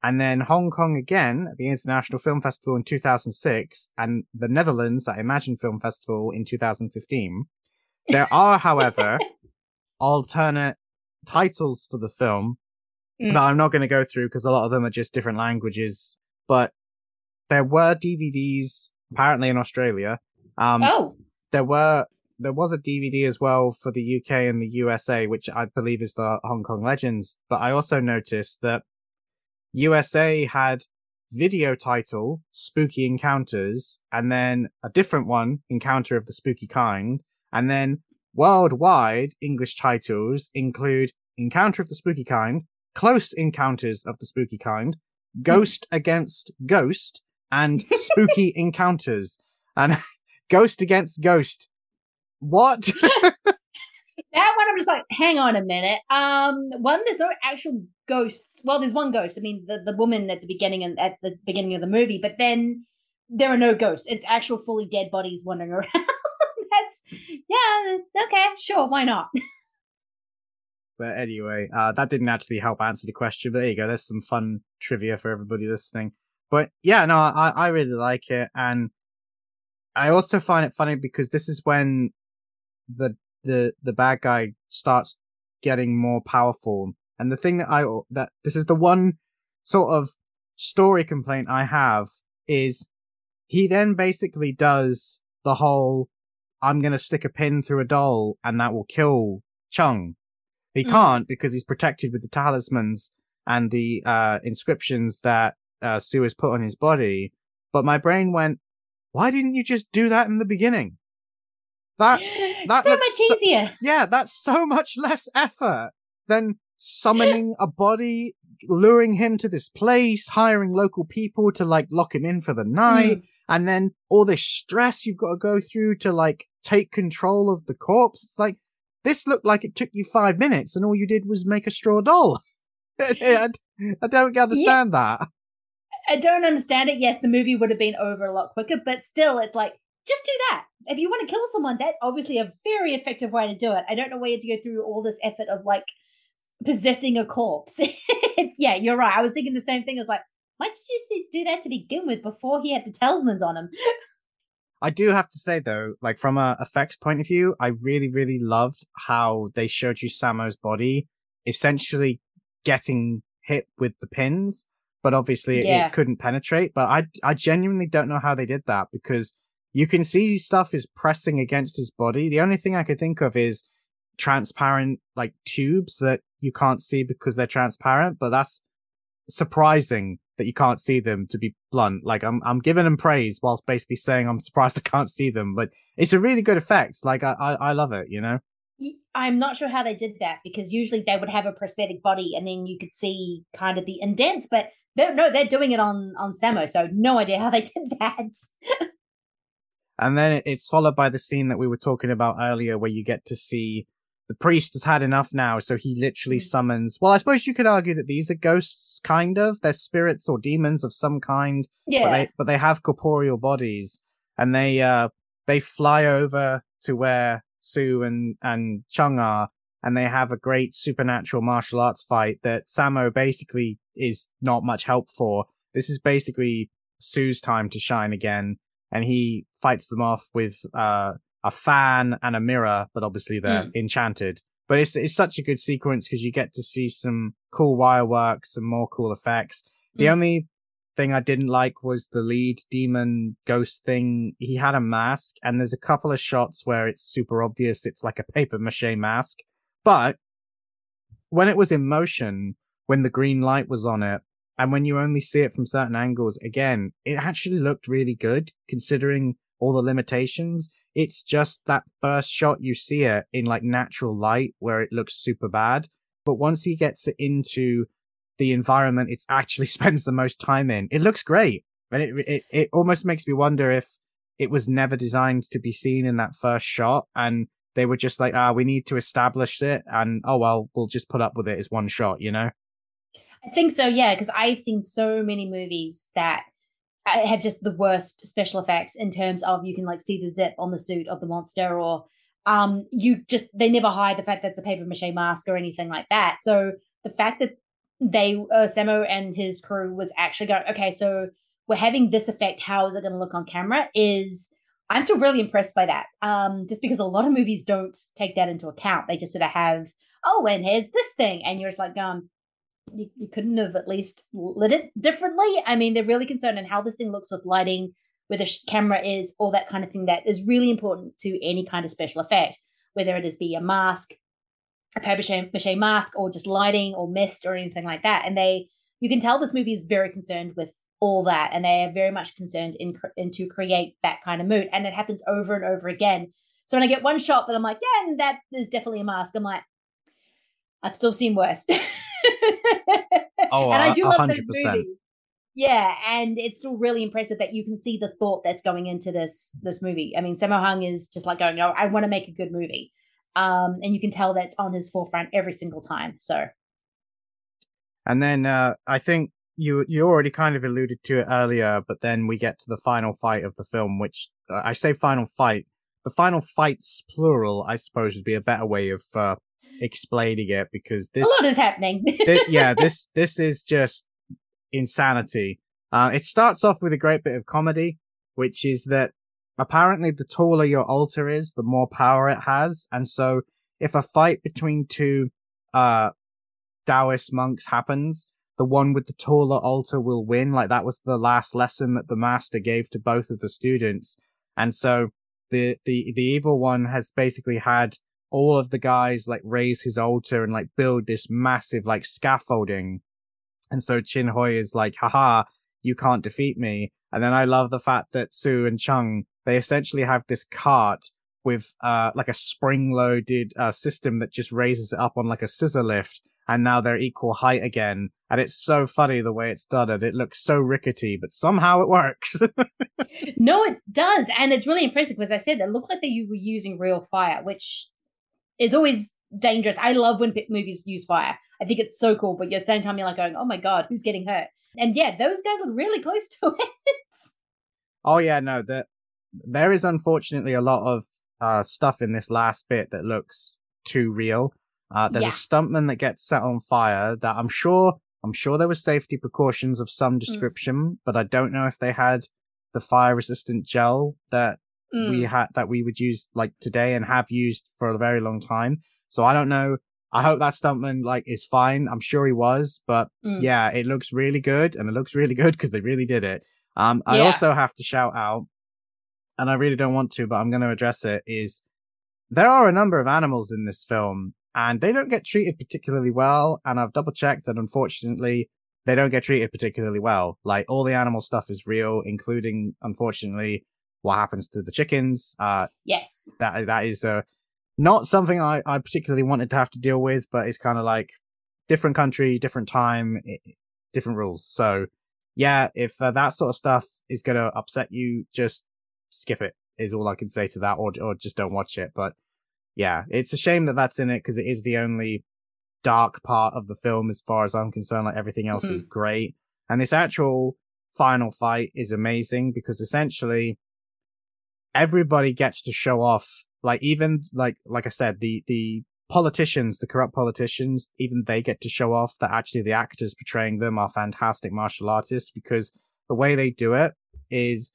and then Hong Kong again at the International Film Festival in 2006, and the Netherlands at Imagine Film Festival in 2015. There are, however, alternate titles for the film mm. that I'm not going to go through because a lot of them are just different languages, but there were DVDs apparently in Australia. Um, oh. There were there was a DVD as well for the UK and the USA, which I believe is the Hong Kong Legends. But I also noticed that USA had video title Spooky Encounters, and then a different one, Encounter of the Spooky Kind, and then worldwide English titles include Encounter of the Spooky Kind, Close Encounters of the Spooky Kind, Ghost Against Ghost, and Spooky Encounters. And Ghost Against Ghost what? that one, I'm just like, hang on a minute. Um, one, there's no actual ghosts. Well, there's one ghost. I mean, the, the woman at the beginning and at the beginning of the movie, but then there are no ghosts. It's actual fully dead bodies wandering around. That's yeah, okay, sure, why not? But anyway, uh, that didn't actually help answer the question. But there you go. There's some fun trivia for everybody listening. But yeah, no, I, I really like it, and I also find it funny because this is when the the the bad guy starts getting more powerful. And the thing that I that this is the one sort of story complaint I have is he then basically does the whole I'm going to stick a pin through a doll and that will kill Chung. He mm. can't because he's protected with the talismans and the uh, inscriptions that uh, Sue has put on his body. But my brain went, why didn't you just do that in the beginning? That that so much easier. So, yeah, that's so much less effort than summoning a body, luring him to this place, hiring local people to like lock him in for the night, mm. and then all this stress you've got to go through to like take control of the corpse. It's like this looked like it took you five minutes, and all you did was make a straw doll. I, I don't understand yeah. that. I don't understand it. Yes, the movie would have been over a lot quicker, but still, it's like just do that. If you want to kill someone, that's obviously a very effective way to do it. I don't know why you have to go through all this effort of like possessing a corpse. it's yeah, you're right. I was thinking the same thing. I was like, why did you do that to begin with before he had the talismans on him? I do have to say though, like from a effects point of view, I really, really loved how they showed you Sammo's body essentially getting hit with the pins, but obviously yeah. it couldn't penetrate. But I, I genuinely don't know how they did that because you can see stuff is pressing against his body. The only thing I could think of is transparent like tubes that you can't see because they're transparent, but that's surprising that you can't see them to be blunt. Like I'm I'm giving them praise whilst basically saying I'm surprised I can't see them. But it's a really good effect. Like I I, I love it, you know? I'm not sure how they did that because usually they would have a prosthetic body and then you could see kind of the indents, but they're no, they're doing it on on Sammo, so no idea how they did that. And then it's followed by the scene that we were talking about earlier where you get to see the priest has had enough now. So he literally mm. summons, well, I suppose you could argue that these are ghosts, kind of. They're spirits or demons of some kind. Yeah. But they, but they have corporeal bodies and they, uh, they fly over to where Sue and, and Chung are and they have a great supernatural martial arts fight that Sammo basically is not much help for. This is basically Sue's time to shine again and he fights them off with uh, a fan and a mirror, but obviously they're mm. enchanted. But it's it's such a good sequence because you get to see some cool wire work, some more cool effects. The mm. only thing I didn't like was the lead demon ghost thing. He had a mask, and there's a couple of shots where it's super obvious it's like a paper mache mask. But when it was in motion, when the green light was on it, and when you only see it from certain angles, again, it actually looked really good considering all the limitations. It's just that first shot you see it in like natural light where it looks super bad. But once he gets it into the environment it actually spends the most time in, it looks great. And it, it, it almost makes me wonder if it was never designed to be seen in that first shot and they were just like, ah, we need to establish it. And oh, well, we'll just put up with it as one shot, you know? I think so, yeah, because I've seen so many movies that uh, have just the worst special effects in terms of you can like see the zip on the suit of the monster or um you just they never hide the fact that it's a paper mache mask or anything like that. So the fact that they uh, Sammo and his crew was actually going, okay, so we're having this effect. How is it going to look on camera? Is I'm still really impressed by that. Um, just because a lot of movies don't take that into account. They just sort of have, oh, and here's this thing, and you're just like going, you, you couldn't have at least lit it differently. I mean, they're really concerned in how this thing looks with lighting, where the camera is, all that kind of thing. That is really important to any kind of special effect, whether it is be a mask, a paper mache mask, or just lighting or mist or anything like that. And they, you can tell this movie is very concerned with all that, and they are very much concerned in, in to create that kind of mood. And it happens over and over again. So when I get one shot that I'm like, yeah, that is definitely a mask. I'm like, I've still seen worse. oh, and I do love 100%. this movie. Yeah, and it's still really impressive that you can see the thought that's going into this this movie. I mean, Sammo Hung is just like going, "No, I want to make a good movie," um, and you can tell that's on his forefront every single time. So, And then uh, I think you you already kind of alluded to it earlier, but then we get to the final fight of the film, which uh, I say final fight. The final fights, plural, I suppose, would be a better way of uh, explaining it because this a lot is happening. thi- yeah, this this is just insanity. Uh, it starts off with a great bit of comedy, which is that apparently the taller your altar is, the more power it has, and so if a fight between two uh Taoist monks happens, the one with the taller altar will win. Like that was the last lesson that the master gave to both of the students, and so the the the evil one has basically had all of the guys like raise his altar and like build this massive like scaffolding. And so Chin Hoi is like, haha, you can't defeat me. And then I love the fact that Sue and Chung, they essentially have this cart with uh like a spring loaded uh system that just raises it up on like a scissor lift and now they're equal height again. And it's so funny the way it's done and it looks so rickety, but somehow it works. no, it does, and it's really impressive because I said it looked like that you were using real fire, which is always dangerous. I love when movies use fire. I think it's so cool, but at the same time, you're like going, "Oh my god, who's getting hurt?" And yeah, those guys are really close to it. Oh yeah, no, that there is unfortunately a lot of uh stuff in this last bit that looks too real. Uh there's Yeah. a stuntman that gets set on fire that I'm sure I'm sure there were safety precautions of some description, but I don't know if they had the fire resistant gel that we Mm. had that we would use like today and have used for a very long time. So I don't know. I hope that stuntman like is fine. I'm sure he was, but Mm. yeah, it looks really good and it looks really good because they really did it. Um, I Yeah. also have to shout out, and I really don't want to, but I'm going to address it. Is there are a number of animals in this film, and they don't get treated particularly well. And I've double checked, and unfortunately, they don't get treated particularly well. Like all the animal stuff is real, including unfortunately what happens to the chickens. Uh, Yes. that that is uh, not something I, I particularly wanted to have to deal with, but it's kind of like different country, different time, i- different rules. So yeah, if uh, that sort of stuff is going to upset you, just skip it. Is all I can say to that, or or just don't watch it. But yeah, it's a shame that that's in it because it is the only dark part of the film as far as I'm concerned. Like everything else is great, and this actual final fight is amazing because essentially everybody gets to show off like even like like i said the the politicians the corrupt politicians even they get to show off that actually the actors portraying them are fantastic martial artists because the way they do it is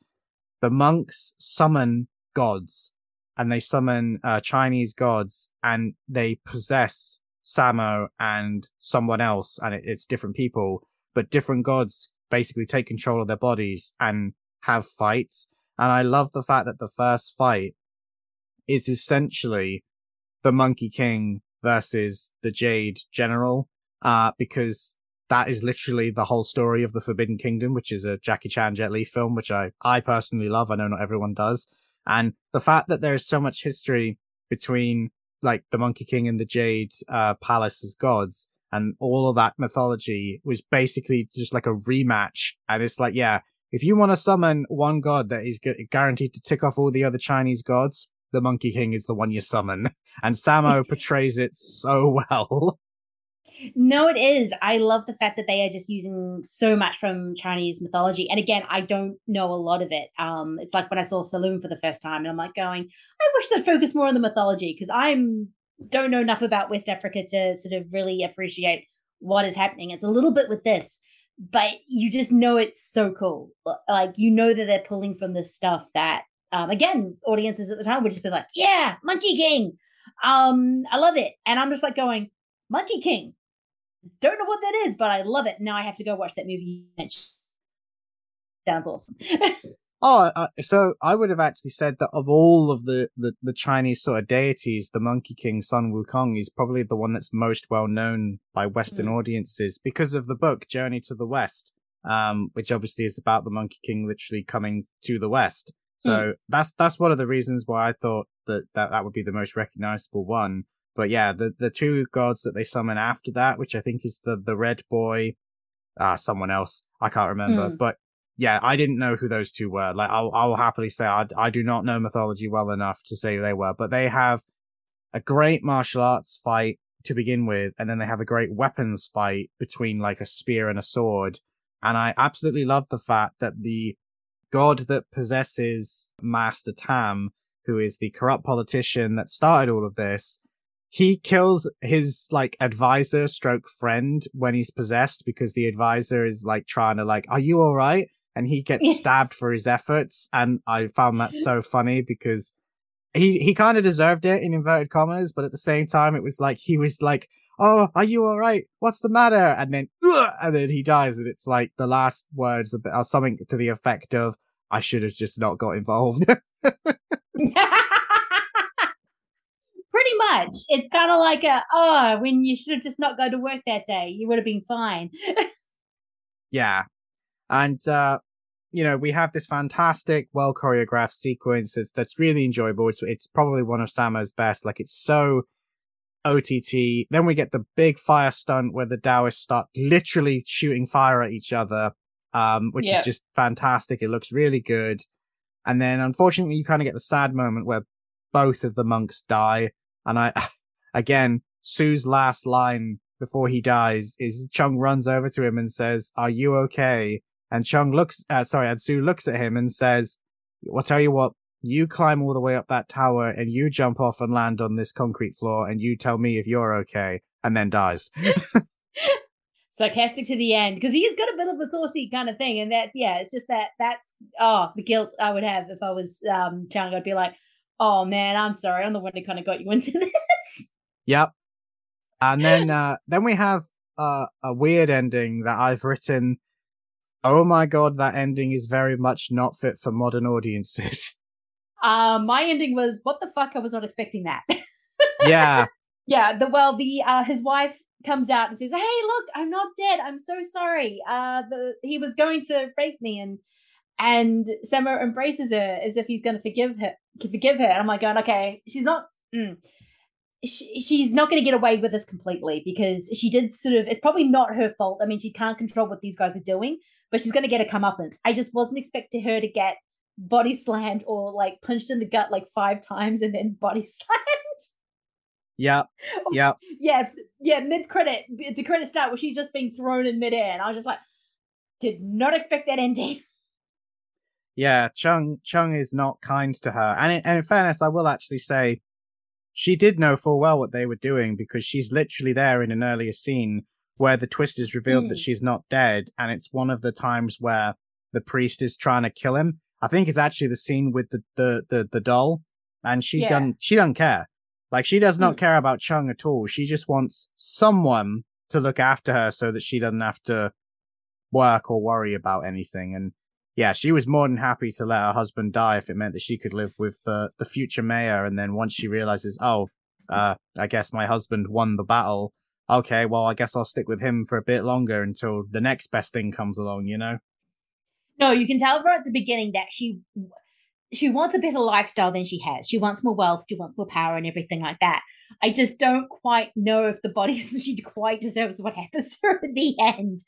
the monks summon gods and they summon uh, chinese gods and they possess samo and someone else and it, it's different people but different gods basically take control of their bodies and have fights. And I love the fact that the first fight is essentially the Monkey King versus the Jade General, uh, because that is literally the whole story of the Forbidden Kingdom, which is a Jackie Chan Jet Li film, which I, I personally love. I know not everyone does. And the fact that there is so much history between like the Monkey King and the Jade, uh, Palace as gods and all of that mythology was basically just like a rematch. And it's like, yeah, if you want to summon one god that is guaranteed to tick off all the other Chinese gods, the Monkey King is the one you summon. And Sammo portrays it so well. No, it is. I love the fact that they are just using so much from Chinese mythology. And again, I don't know a lot of it. Um, it's like when I saw Saloum for the first time, and I'm like going, I wish they'd focus more on the mythology because I'm don't know enough about West Africa to sort of really appreciate what is happening. It's a little bit with this, but you just know it's so cool. Like you know that they're pulling from this stuff that, um, again, audiences at the time would just be like, "Yeah, Monkey King, um, I love it," and I'm just like going, "Monkey King, don't know what that is, but I love it. Now I have to go watch that movie. Sounds awesome. oh, uh, so I would have actually said that of all of the, the, the Chinese sort of deities, the Monkey King Sun Wukong is probably the one that's most well known by Western mm. audiences because of the book Journey to the West, um, which obviously is about the Monkey King literally coming to the West. So mm. that's that's one of the reasons why I thought that, that that would be the most recognizable one. But yeah, the, the two gods that they summon after that, which I think is the, the red boy, uh, someone else. I can't remember, mm. but yeah, I didn't know who those two were. Like, I'll, I'll happily say I, I do not know mythology well enough to say who they were, but they have a great martial arts fight to begin with, and then they have a great weapons fight between like a spear and a sword. And I absolutely love the fact that the god that possesses Master Tam, who is the corrupt politician that started all of this, he kills his like advisor stroke friend when he's possessed because the advisor is like trying to like, are you all right? And he gets stabbed for his efforts. And I found that so funny because he, he kind of deserved it in inverted commas, but at the same time, it was like, he was like, Oh, are you all right? What's the matter? And then, and then he dies. And it's like the last words are something to the effect of, I should have just not got involved. pretty much. It's kind of like a oh, when you should have just not gone to work that day, you would have been fine. yeah, and uh, you know we have this fantastic, well choreographed sequence that's, that's really enjoyable. It's it's probably one of Sammo's best. Like it's so OTT. Then we get the big fire stunt where the Taoists start literally shooting fire at each other, um, which is just fantastic. It looks really good. And then unfortunately, you kind of get the sad moment where both of the monks die. And I, again, Sue's last line before he dies is Chung runs over to him and says, "Are you okay?" And Chung looks, uh, sorry, and Sue looks at him and says, "I'll tell you what. You climb all the way up that tower and you jump off and land on this concrete floor and you tell me if you're okay." And then dies. sarcastic to the end because he has got a bit of a saucy kind of thing and that's yeah it's just that that's oh the guilt i would have if i was um chung i'd be like oh man, I'm sorry, I'm the one who kind of got you into this. Yep. And then uh then we have uh, a weird ending that I've written. Oh my god, that ending is very much not fit for modern audiences. Uh, my ending was what the fuck? I was not expecting that. yeah. Yeah. The well, the uh, his wife comes out and says, "Hey, look, I'm not dead. I'm so sorry. Uh, the he was going to rape me, and and Sammo embraces her as if he's going to forgive her. Forgive her. And I'm like, going, okay, she's not. Mm, she, she's not going to get away with this completely because she did sort of. It's probably not her fault. I mean, she can't control what these guys are doing, but she's going to get a comeuppance. I just wasn't expecting her to get body slammed or like punched in the gut like five times and then body slammed. Yeah. Oh, yeah. yeah. Yeah. Mid credit, the credit start where she's just being thrown in midair. And I was just like, did not expect that ending. yeah, Chung Chung is not kind to her, and in, and in fairness, I will actually say she did know full well what they were doing because she's literally there in an earlier scene where the twist is revealed mm. that hmm. she's not dead, and it's one of the times where the priest is trying to kill him. I think it's actually the scene with the the the, the doll, and she yeah. doesn't she doesn't care. Like she does not mm. care about Chung at all. She just wants someone to look after her so that she doesn't have to work or worry about anything. And yeah, she was more than happy to let her husband die if it meant that she could live with the, the future mayor. And then once she realizes, oh, uh, I guess my husband won the battle. Okay, well, I guess I'll stick with him for a bit longer until the next best thing comes along, you know? No, you can tell right at the beginning that she she wants a better lifestyle than she has. She wants more wealth, she wants more power and everything like that. I just don't quite know if the body she quite deserves what happens to her at the end.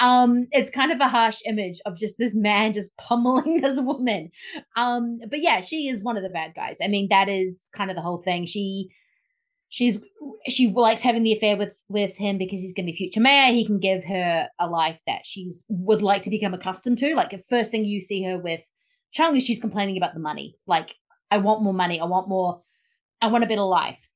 Um, it's kind of a harsh image of just this man just pummeling this woman. Um, but yeah, she is one of the bad guys. I mean, that is kind of the whole thing. She she's she likes having the affair with with him because he's going to be future mayor. He can give her a life that she's would like to become accustomed to. Like the first thing you see her with chung is she's complaining about the money. Like i want more money. I want more i want a better life.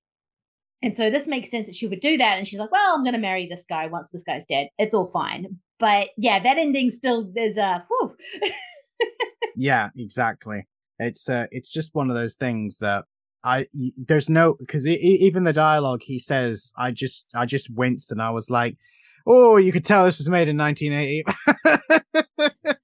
And so this makes sense that she would do that. And she's like well i'm going to marry this guy once this guy's dead. It's all fine. But yeah that ending still is a yeah exactly. It's uh it's just one of those things that I there's no because even the dialogue he says I just I just winced and I was like, oh, you could tell this was made in 1980.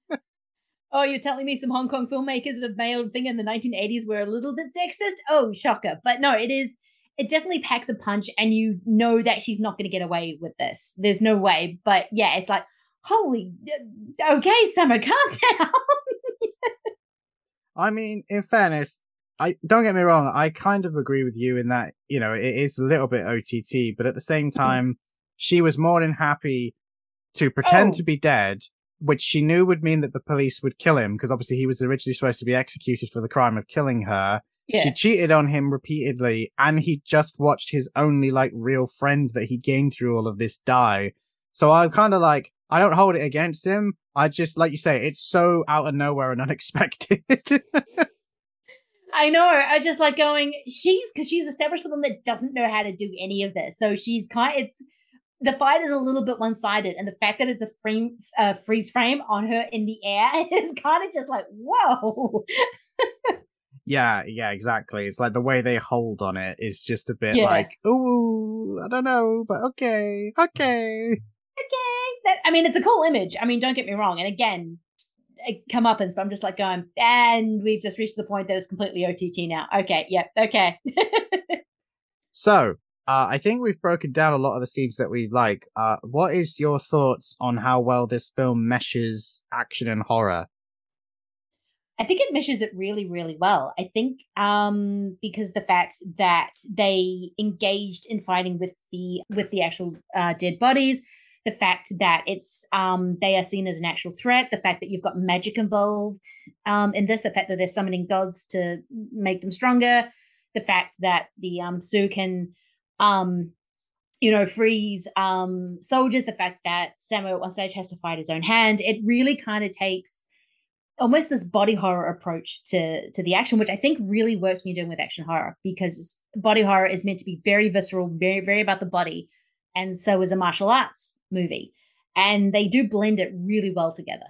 oh, you're telling me some Hong Kong filmmakers have made a thing in the 1980s were a little bit sexist? Oh, shocker! But no, it is. It definitely packs a punch, and you know that she's not going to get away with this. There's no way. But yeah, it's like, holy, okay, Sammo, calm down. I mean, in fairness, I don't get me wrong. I kind of agree with you in that you know it is a little bit OTT, but at the same mm-hmm. time, she was more than happy to pretend oh. to be dead, which she knew would mean that the police would kill him because obviously he was originally supposed to be executed for the crime of killing her. Yeah. She cheated on him repeatedly, and he just watched his only like real friend that he gained through all of this die. So I'm kind of like, I don't hold it against him. I just, like you say, it's so out of nowhere and unexpected. I know. I was just like going. She's because she's established someone that doesn't know how to do any of this. So she's kind. It's the fight is a little bit one sided, and the fact that it's a frame uh, freeze frame on her in the air is kind of just like whoa. yeah, yeah, exactly. It's like the way they hold on it is just a bit yeah. like, oh, I don't know, but okay, okay, okay. That I mean, it's a cool image. I mean, don't get me wrong. And again, come up and I'm just like going, and we've just reached the point that it's completely OTT now. Okay, yep, yeah, okay. so, uh, I think we've broken down a lot of the scenes that we like. Uh, what is your thoughts on how well this film meshes action and horror? I think it meshes it really, really well. I think um, because the fact that they engaged in fighting with the with the actual uh, dead bodies, the fact that it's um, they are seen as an actual threat, the fact that you've got magic involved um, in this, the fact that they're summoning gods to make them stronger, the fact that the um, Sioux can, um, you know, freeze um, soldiers, the fact that Sammo at one stage has to fight his own hand. It really kind of takes almost this body horror approach to to the action, which I think really works when you're doing with action horror because body horror is meant to be very visceral, very very about the body and so is a martial arts movie. And they do blend it really well together.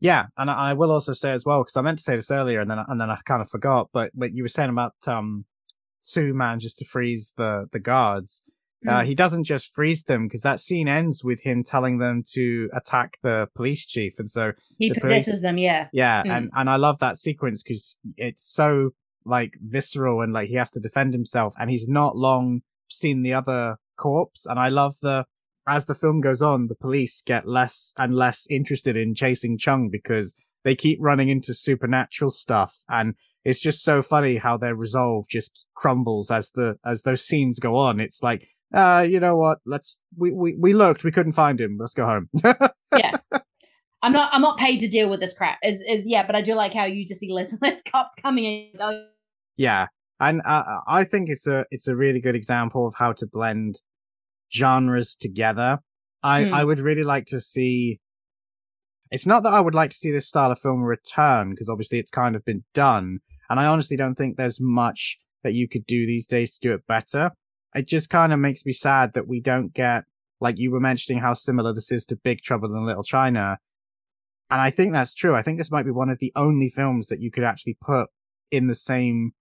Yeah, and I, will also say as well because I meant to say this earlier, and then and then I kind of forgot. But what you were saying about um, Sioux manages to freeze the the guards. Uh, mm. Uh, he doesn't just freeze them because that scene ends with him telling them to attack the police chief, and so he the possesses police, them. Yeah, yeah, mm. and and I love that sequence because it's so like visceral and like he has to defend himself, and he's not long seen the other corpse. And I love the, as the film goes on, the police get less and less interested in chasing Chung because they keep running into supernatural stuff. And it's just so funny how their resolve just crumbles as the, as those scenes go on. It's like, uh, you know what? Let's, we, we, we looked, we couldn't find him. Let's go home. yeah. I'm not, I'm not paid to deal with this crap is, is, yeah, but I do like how you just see less and less cops coming in. Yeah and uh, I think it's a it's a really good example of how to blend genres together. I mm. I would really like to see. It's not that I would like to see this style of film return because obviously it's kind of been done, and I honestly don't think there's much that you could do these days to do it better. It just kind of makes me sad that we don't get like you were mentioning how similar this is to Big Trouble in Little China. And I think that's true. I think this might be one of the only films that you could actually put in the same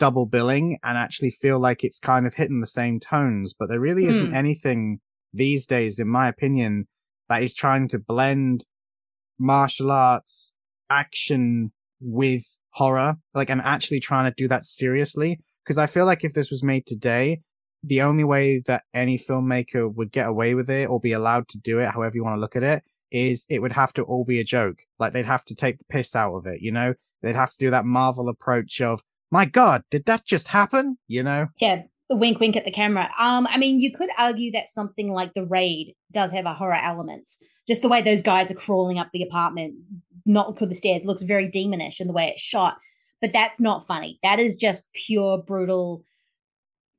double billing and actually feel like it's kind of hitting the same tones, but there really isn't mm. anything these days, in my opinion, that is trying to blend martial arts action with horror, like, and actually trying to do that seriously. Cause I feel like if this was made today, the only way that any filmmaker would get away with it or be allowed to do it, however you want to look at it, is it would have to all be a joke. Like they'd have to take the piss out of it, you know? They'd have to do that Marvel approach of, my God, did that just happen? You know? Yeah, the wink wink at the camera. Um, I mean, you could argue that something like The Raid does have a horror elements. Just the way those guys are crawling up the apartment, not for the stairs, looks very demonish in the way it's shot. But that's not funny. That is just pure brutal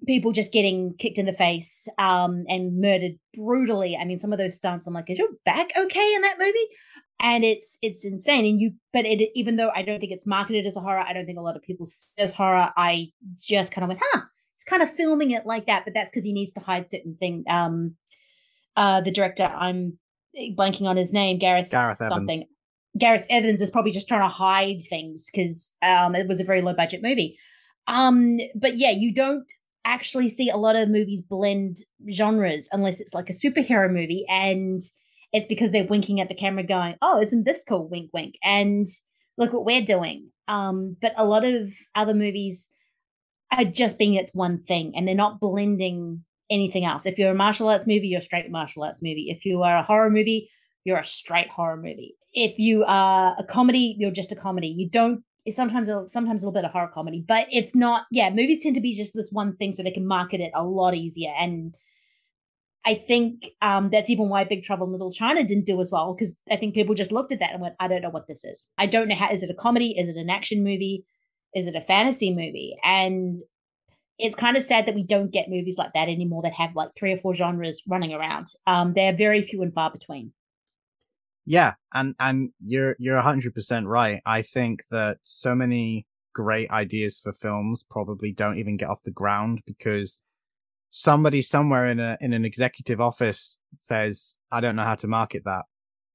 people just getting kicked in the face um, and murdered brutally. I mean, some of those stunts, I'm like, is your back okay in that movie? And it's it's insane. And you, but it even though I don't think it's marketed as a horror, I don't think a lot of people see as horror. I just kind of went, huh, it's kind of filming it like that, but that's because he needs to hide certain thing. Um, uh, the director, I'm blanking on his name, Gareth, Gareth something. Evans. Gareth Evans is probably just trying to hide things because um, it was a very low budget movie. Um, but yeah, you don't actually see a lot of movies blend genres unless it's like a superhero movie and it's because they're winking at the camera going, "Oh, isn't this cool?" wink wink. And look what we're doing. Um, but a lot of other movies are just being its one thing and they're not blending anything else. If you're a martial arts movie, you're a straight martial arts movie. If you are a horror movie, you're a straight horror movie. If you are a comedy, you're just a comedy. You don't sometimes a, sometimes a little bit of horror comedy, but it's not. Yeah, movies tend to be just this one thing, so they can market it a lot easier. And I think um, that's even why Big Trouble in Little China didn't do as well because I think people just looked at that and went, "I don't know what this is. I don't know how. Is it a comedy? Is it an action movie? Is it a fantasy movie?" And it's kind of sad that we don't get movies like that anymore that have like three or four genres running around. Um, they're very few and far between. Yeah, and and you're you're hundred percent right. I think that so many great ideas for films probably don't even get off the ground because somebody somewhere in a in an executive office says, "I don't know how to market that,"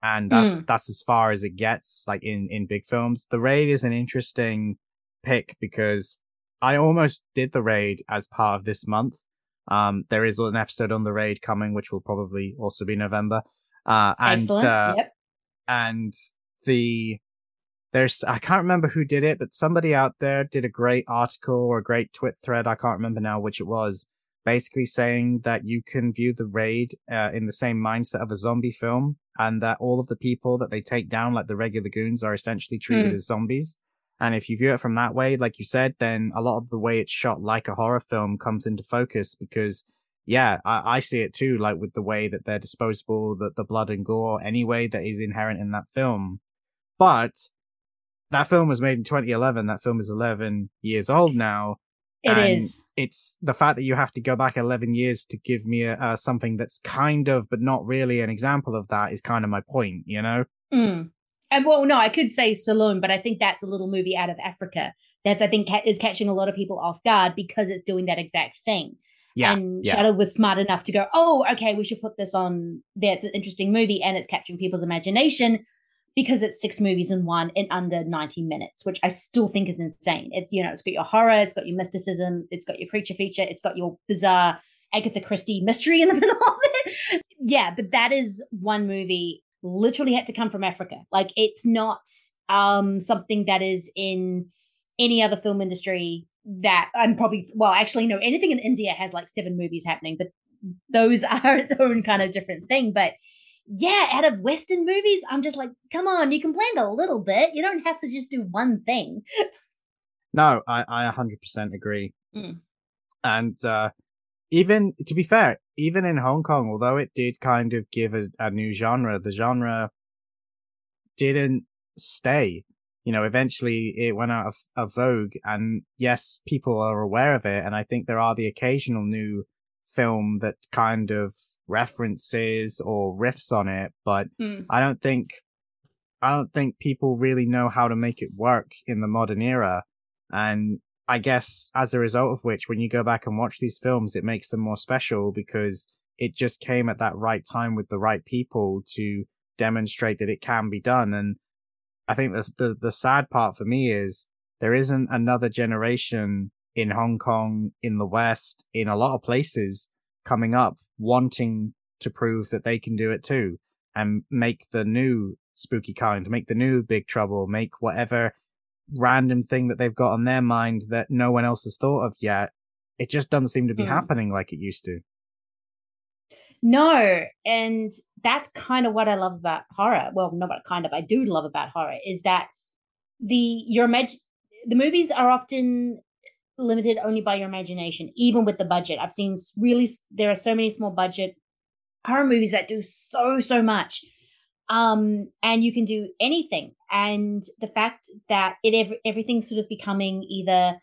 and that's mm. that's as far as it gets. Like in in big films, The Raid is an interesting pick because I almost did The Raid as part of this month. Um, there is an episode on The Raid coming, which will probably also be November. Uh, and, Excellent. Uh, yep and the there's I can't remember who did it, but somebody out there did a great article or a great twit thread. I can't remember now which it was. Basically saying that you can view the raid uh, in the same mindset of a zombie film, and that all of the people that they take down, like the regular goons, are essentially treated mm. as zombies. And if you view it from that way, like you said, then a lot of the way it's shot like a horror film comes into focus because yeah, I, I see it too, like with the way that they're disposable, that the blood and gore anyway that is inherent in that film. But that film was made in 2011. That film is 11 years old now. It is. It's the fact that you have to go back 11 years to give me a, uh, something that's kind of, but not really an example of that is kind of my point, you know? Mm. And well, no, I could say Saloum, but I think that's a little movie out of Africa. That's, I think, is catching a lot of people off guard because it's doing that exact thing. Yeah, and yeah. Shudder was smart enough to go, oh, okay, we should put this on there. It's an interesting movie and it's capturing people's imagination because it's six movies in one in under 90 minutes, which I still think is insane. It's, you know, it's got your horror, it's got your mysticism, it's got your creature feature, it's got your bizarre Agatha Christie mystery in the middle of it. yeah, but that is one movie literally had to come from Africa. Like it's not um something that is in any other film industry that I'm probably well, actually, no, anything in India has like seven movies happening, but those are its own kind of different thing. But yeah, out of Western movies, I'm just like, come on, you can blend a little bit. You don't have to just do one thing. No, I, I 100% agree. Mm. And uh, even, to be fair, even in Hong Kong, although it did kind of give a, a new genre, the genre didn't stay you know, eventually it went out of, of vogue and yes, people are aware of it. And I think there are the occasional new film that kind of references or riffs on it, but mm. I don't think, I don't think people really know how to make it work in the modern era. And I guess as a result of which, when you go back and watch these films, it makes them more special because it just came at that right time with the right people to demonstrate that it can be done. And I think the, the, the sad part for me is there isn't another generation in Hong Kong, in the West, in a lot of places coming up wanting to prove that they can do it too. and make the new spooky kind, make the new big trouble, make whatever random thing that they've got on their mind that no one else has thought of yet. It just doesn't seem to be Mm. happening like it used to. No, and that's kind of what I love about horror. Well, not what kind of I do love about horror is that the your imag- the movies are often limited only by your imagination, even with the budget. I've seen really there are so many small budget horror movies that do so so much, um, and you can do anything. And the fact that it ev- everything's sort of becoming either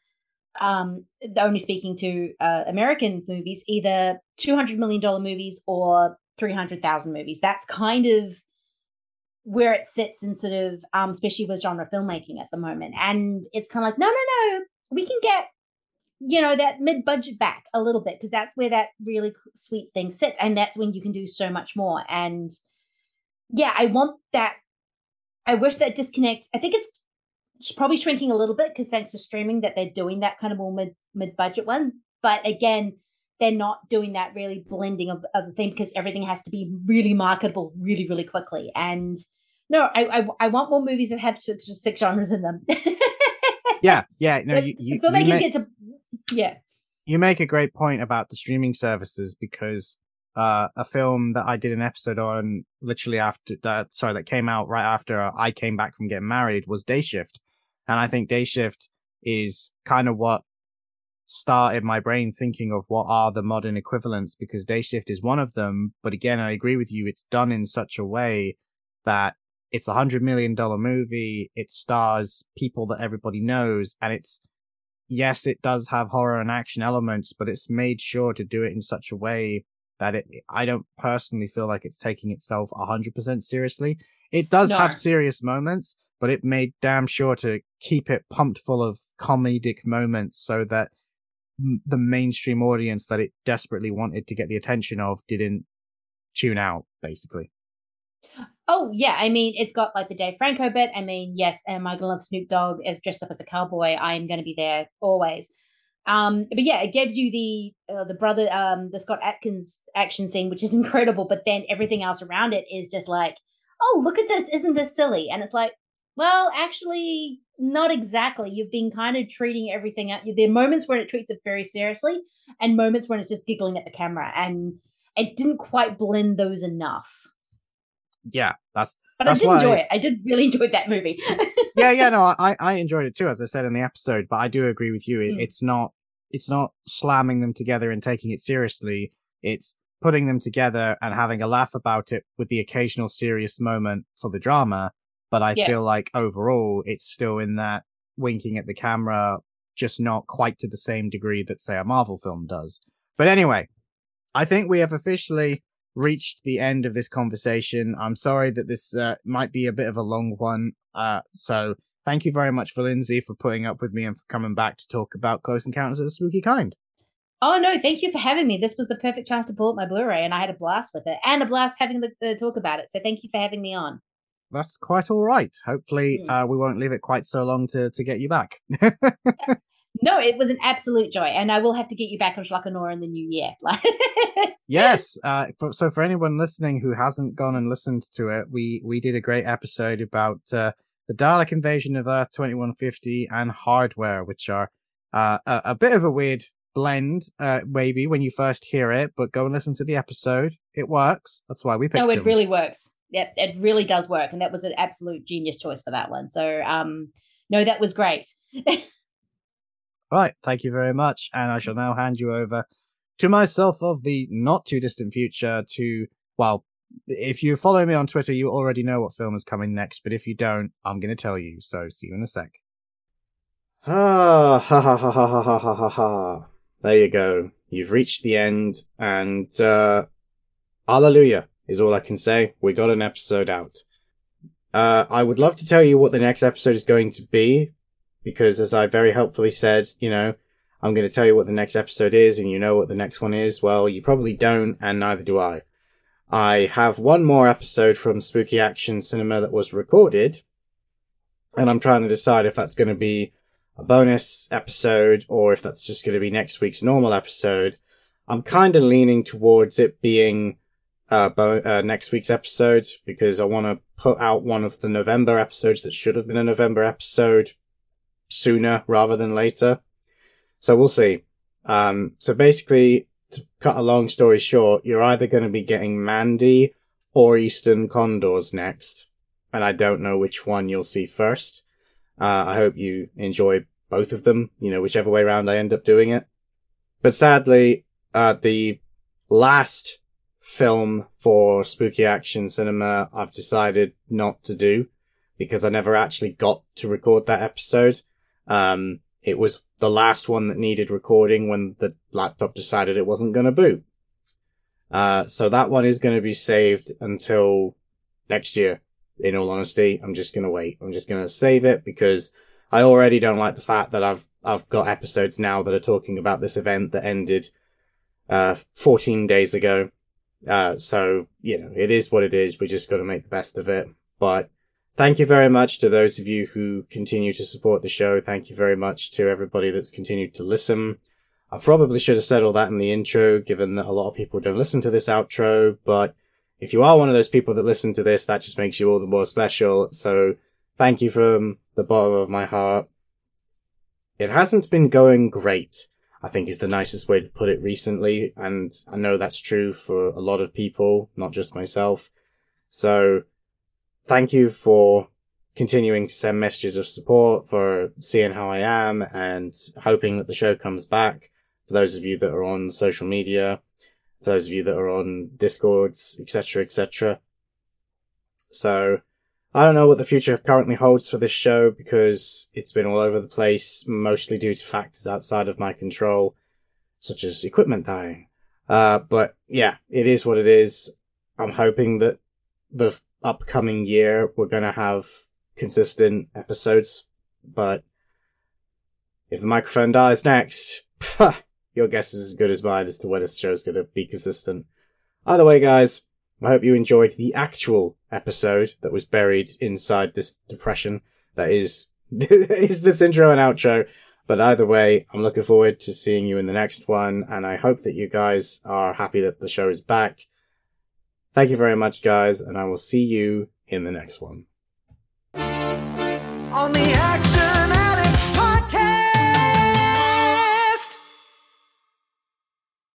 um only speaking to uh, American movies, either two hundred million dollar movies or three hundred thousand movies. That's kind of where it sits in sort of um especially with genre filmmaking at the moment. And it's kind of like, no, no, no, we can get you know that mid budget back a little bit because that's where that really sweet thing sits, and that's when you can do so much more. And yeah, I want that. I wish that disconnect. I think it's it's probably shrinking a little bit because thanks to streaming that they're doing that kind of more mid mid budget one. But again, they're not doing that really blending of, of the thing because everything has to be really marketable really really quickly. And no, I I, I want more movies that have six, six genres in them. Yeah, yeah. No, you, you, filmmakers you, get to yeah you make a great point about the streaming services because uh, a film that I did an episode on literally after that, sorry, that came out right after I came back from getting married was Day Shift. And I think Day Shift is kind of what started my brain thinking of what are the modern equivalents because Day Shift is one of them. But again, I agree with you. It's done in such a way that it's a hundred million dollar movie. It stars people that everybody knows and it's, yes, it does have horror and action elements, but it's made sure to do it in such a way that it, I don't personally feel like it's taking itself a hundred percent seriously. It does No. have serious moments, but it made damn sure to keep it pumped full of comedic moments so that the mainstream audience that it desperately wanted to get the attention of didn't tune out, basically. Oh yeah, I mean it's got like the Dave Franco bit. I mean, yes, I gonna love Snoop Dogg as dressed up as a cowboy? I am gonna be there always. Um, but yeah, it gives you the uh, the brother um the Scott Adkins action scene, which is incredible. But then everything else around it is just like, oh look at this, isn't this silly? And it's like, well, actually, not exactly. You've been kind of treating everything out. There are moments where it treats it very seriously, and moments when it's just giggling at the camera, and it didn't quite blend those enough. Yeah, that's But That's I did enjoy it. I did really enjoy that movie. yeah, yeah, no, I, I enjoyed it too, as I said in the episode, but I do agree with you. It, Mm. It's not, it's not slamming them together and taking it seriously. It's putting them together and having a laugh about it with the occasional serious moment for the drama. But I Yeah. feel like overall, it's still in that winking at the camera, just not quite to the same degree that, say, a Marvel film does. But anyway, I think we have officially reached the end of this conversation. I'm sorry that this uh, might be a bit of a long one. Uh, so thank you very much for Lindsay for putting up with me and for coming back to talk about Close Encounters of the Spooky Kind. oh no, thank you for having me. This was the perfect chance to pull up my Blu-ray, and I had a blast with it, and a blast having the, the talk about it. So thank you for having me on. That's quite all right. Hopefully, Hmm. uh, we won't leave it quite so long to, to get you back. No, it was an absolute joy, and I will have to get you back on Schlakanor in the new year. Yes. Uh, for, so for anyone listening who hasn't gone and listened to it, we, we did a great episode about, uh, the Dalek invasion of Earth 2150 and hardware, which are, uh, a, a bit of a weird blend, uh, maybe when you first hear it, but go and listen to the episode. It works. That's why we picked no, it them. really works. Yep, it really does work, and that was an absolute genius choice for that one. So, um, no, that was great. Right, thank you very much. And I shall now hand you over to myself of the not too distant future to, well, if you follow me on Twitter, you already know what film is coming next, but if you don't, I'm going to tell you. So see you in a sec. Ah, ha ha ha ha ha ha ha ha ha. There you go. You've reached the end, and, uh, hallelujah is all I can say. We got an episode out. Uh, I would love to tell you what the next episode is going to be, because as I very helpfully said, you know, I'm going to tell you what the next episode is and you know what the next one is. Well, you probably don't and neither do I. I have one more episode from Spooky Action Cinema that was recorded and I'm trying to decide if that's going to be a bonus episode or if that's just going to be next week's normal episode. I'm kind of leaning towards it being uh, bo- uh, next week's episode because I want to put out one of the November episodes that should have been a November episode sooner rather than later. So we'll see. Um, so basically, to cut a long story short, you're either going to be getting Mandy or Eastern Condors next. And I don't know which one you'll see first. Uh, I hope you enjoy both of them, you know, whichever way around I end up doing it. But sadly, uh, the last film for spooky action cinema I've decided not to do because I never actually got to record that episode. Um, it was the last one that needed recording when the laptop decided it wasn't going to boot. Uh, so that one is going to be saved until next year. In all honesty, I'm just going to wait. I'm just going to save it because I already don't like the fact that I've, I've got episodes now that are talking about this event that ended, uh, 14 days ago. Uh, so, you know, it is what it is. We just got to make the best of it. But thank you very much to those of you who continue to support the show. Thank you very much to everybody that's continued to listen. I probably should have said all that in the intro, given that a lot of people don't listen to this outro, but if you are one of those people that listen to this, that just makes you all the more special. So thank you from the bottom of my heart. It hasn't been going great, I think is the nicest way to put it recently. And I know that's true for a lot of people, not just myself. So thank you for continuing to send messages of support, for seeing how I am and hoping that the show comes back. For those of you that are on social media, for those of you that are on discords, etc., etc. So, I don't know what the future currently holds for this show because it's been all over the place, mostly due to factors outside of my control, such as equipment dying. Uh, but yeah, it is what it is. I'm hoping that the upcoming year we're gonna have consistent episodes, but if the microphone dies next, your guess is as good as mine as to when this show's gonna be consistent. Either way, guys, I hope you enjoyed the actual episode that was buried inside this depression that is, is this intro and outro. But either way, I'm looking forward to seeing you in the next one, and I hope that you guys are happy that the show is back. Thank you very much, guys, and I will see you in the next one. On the action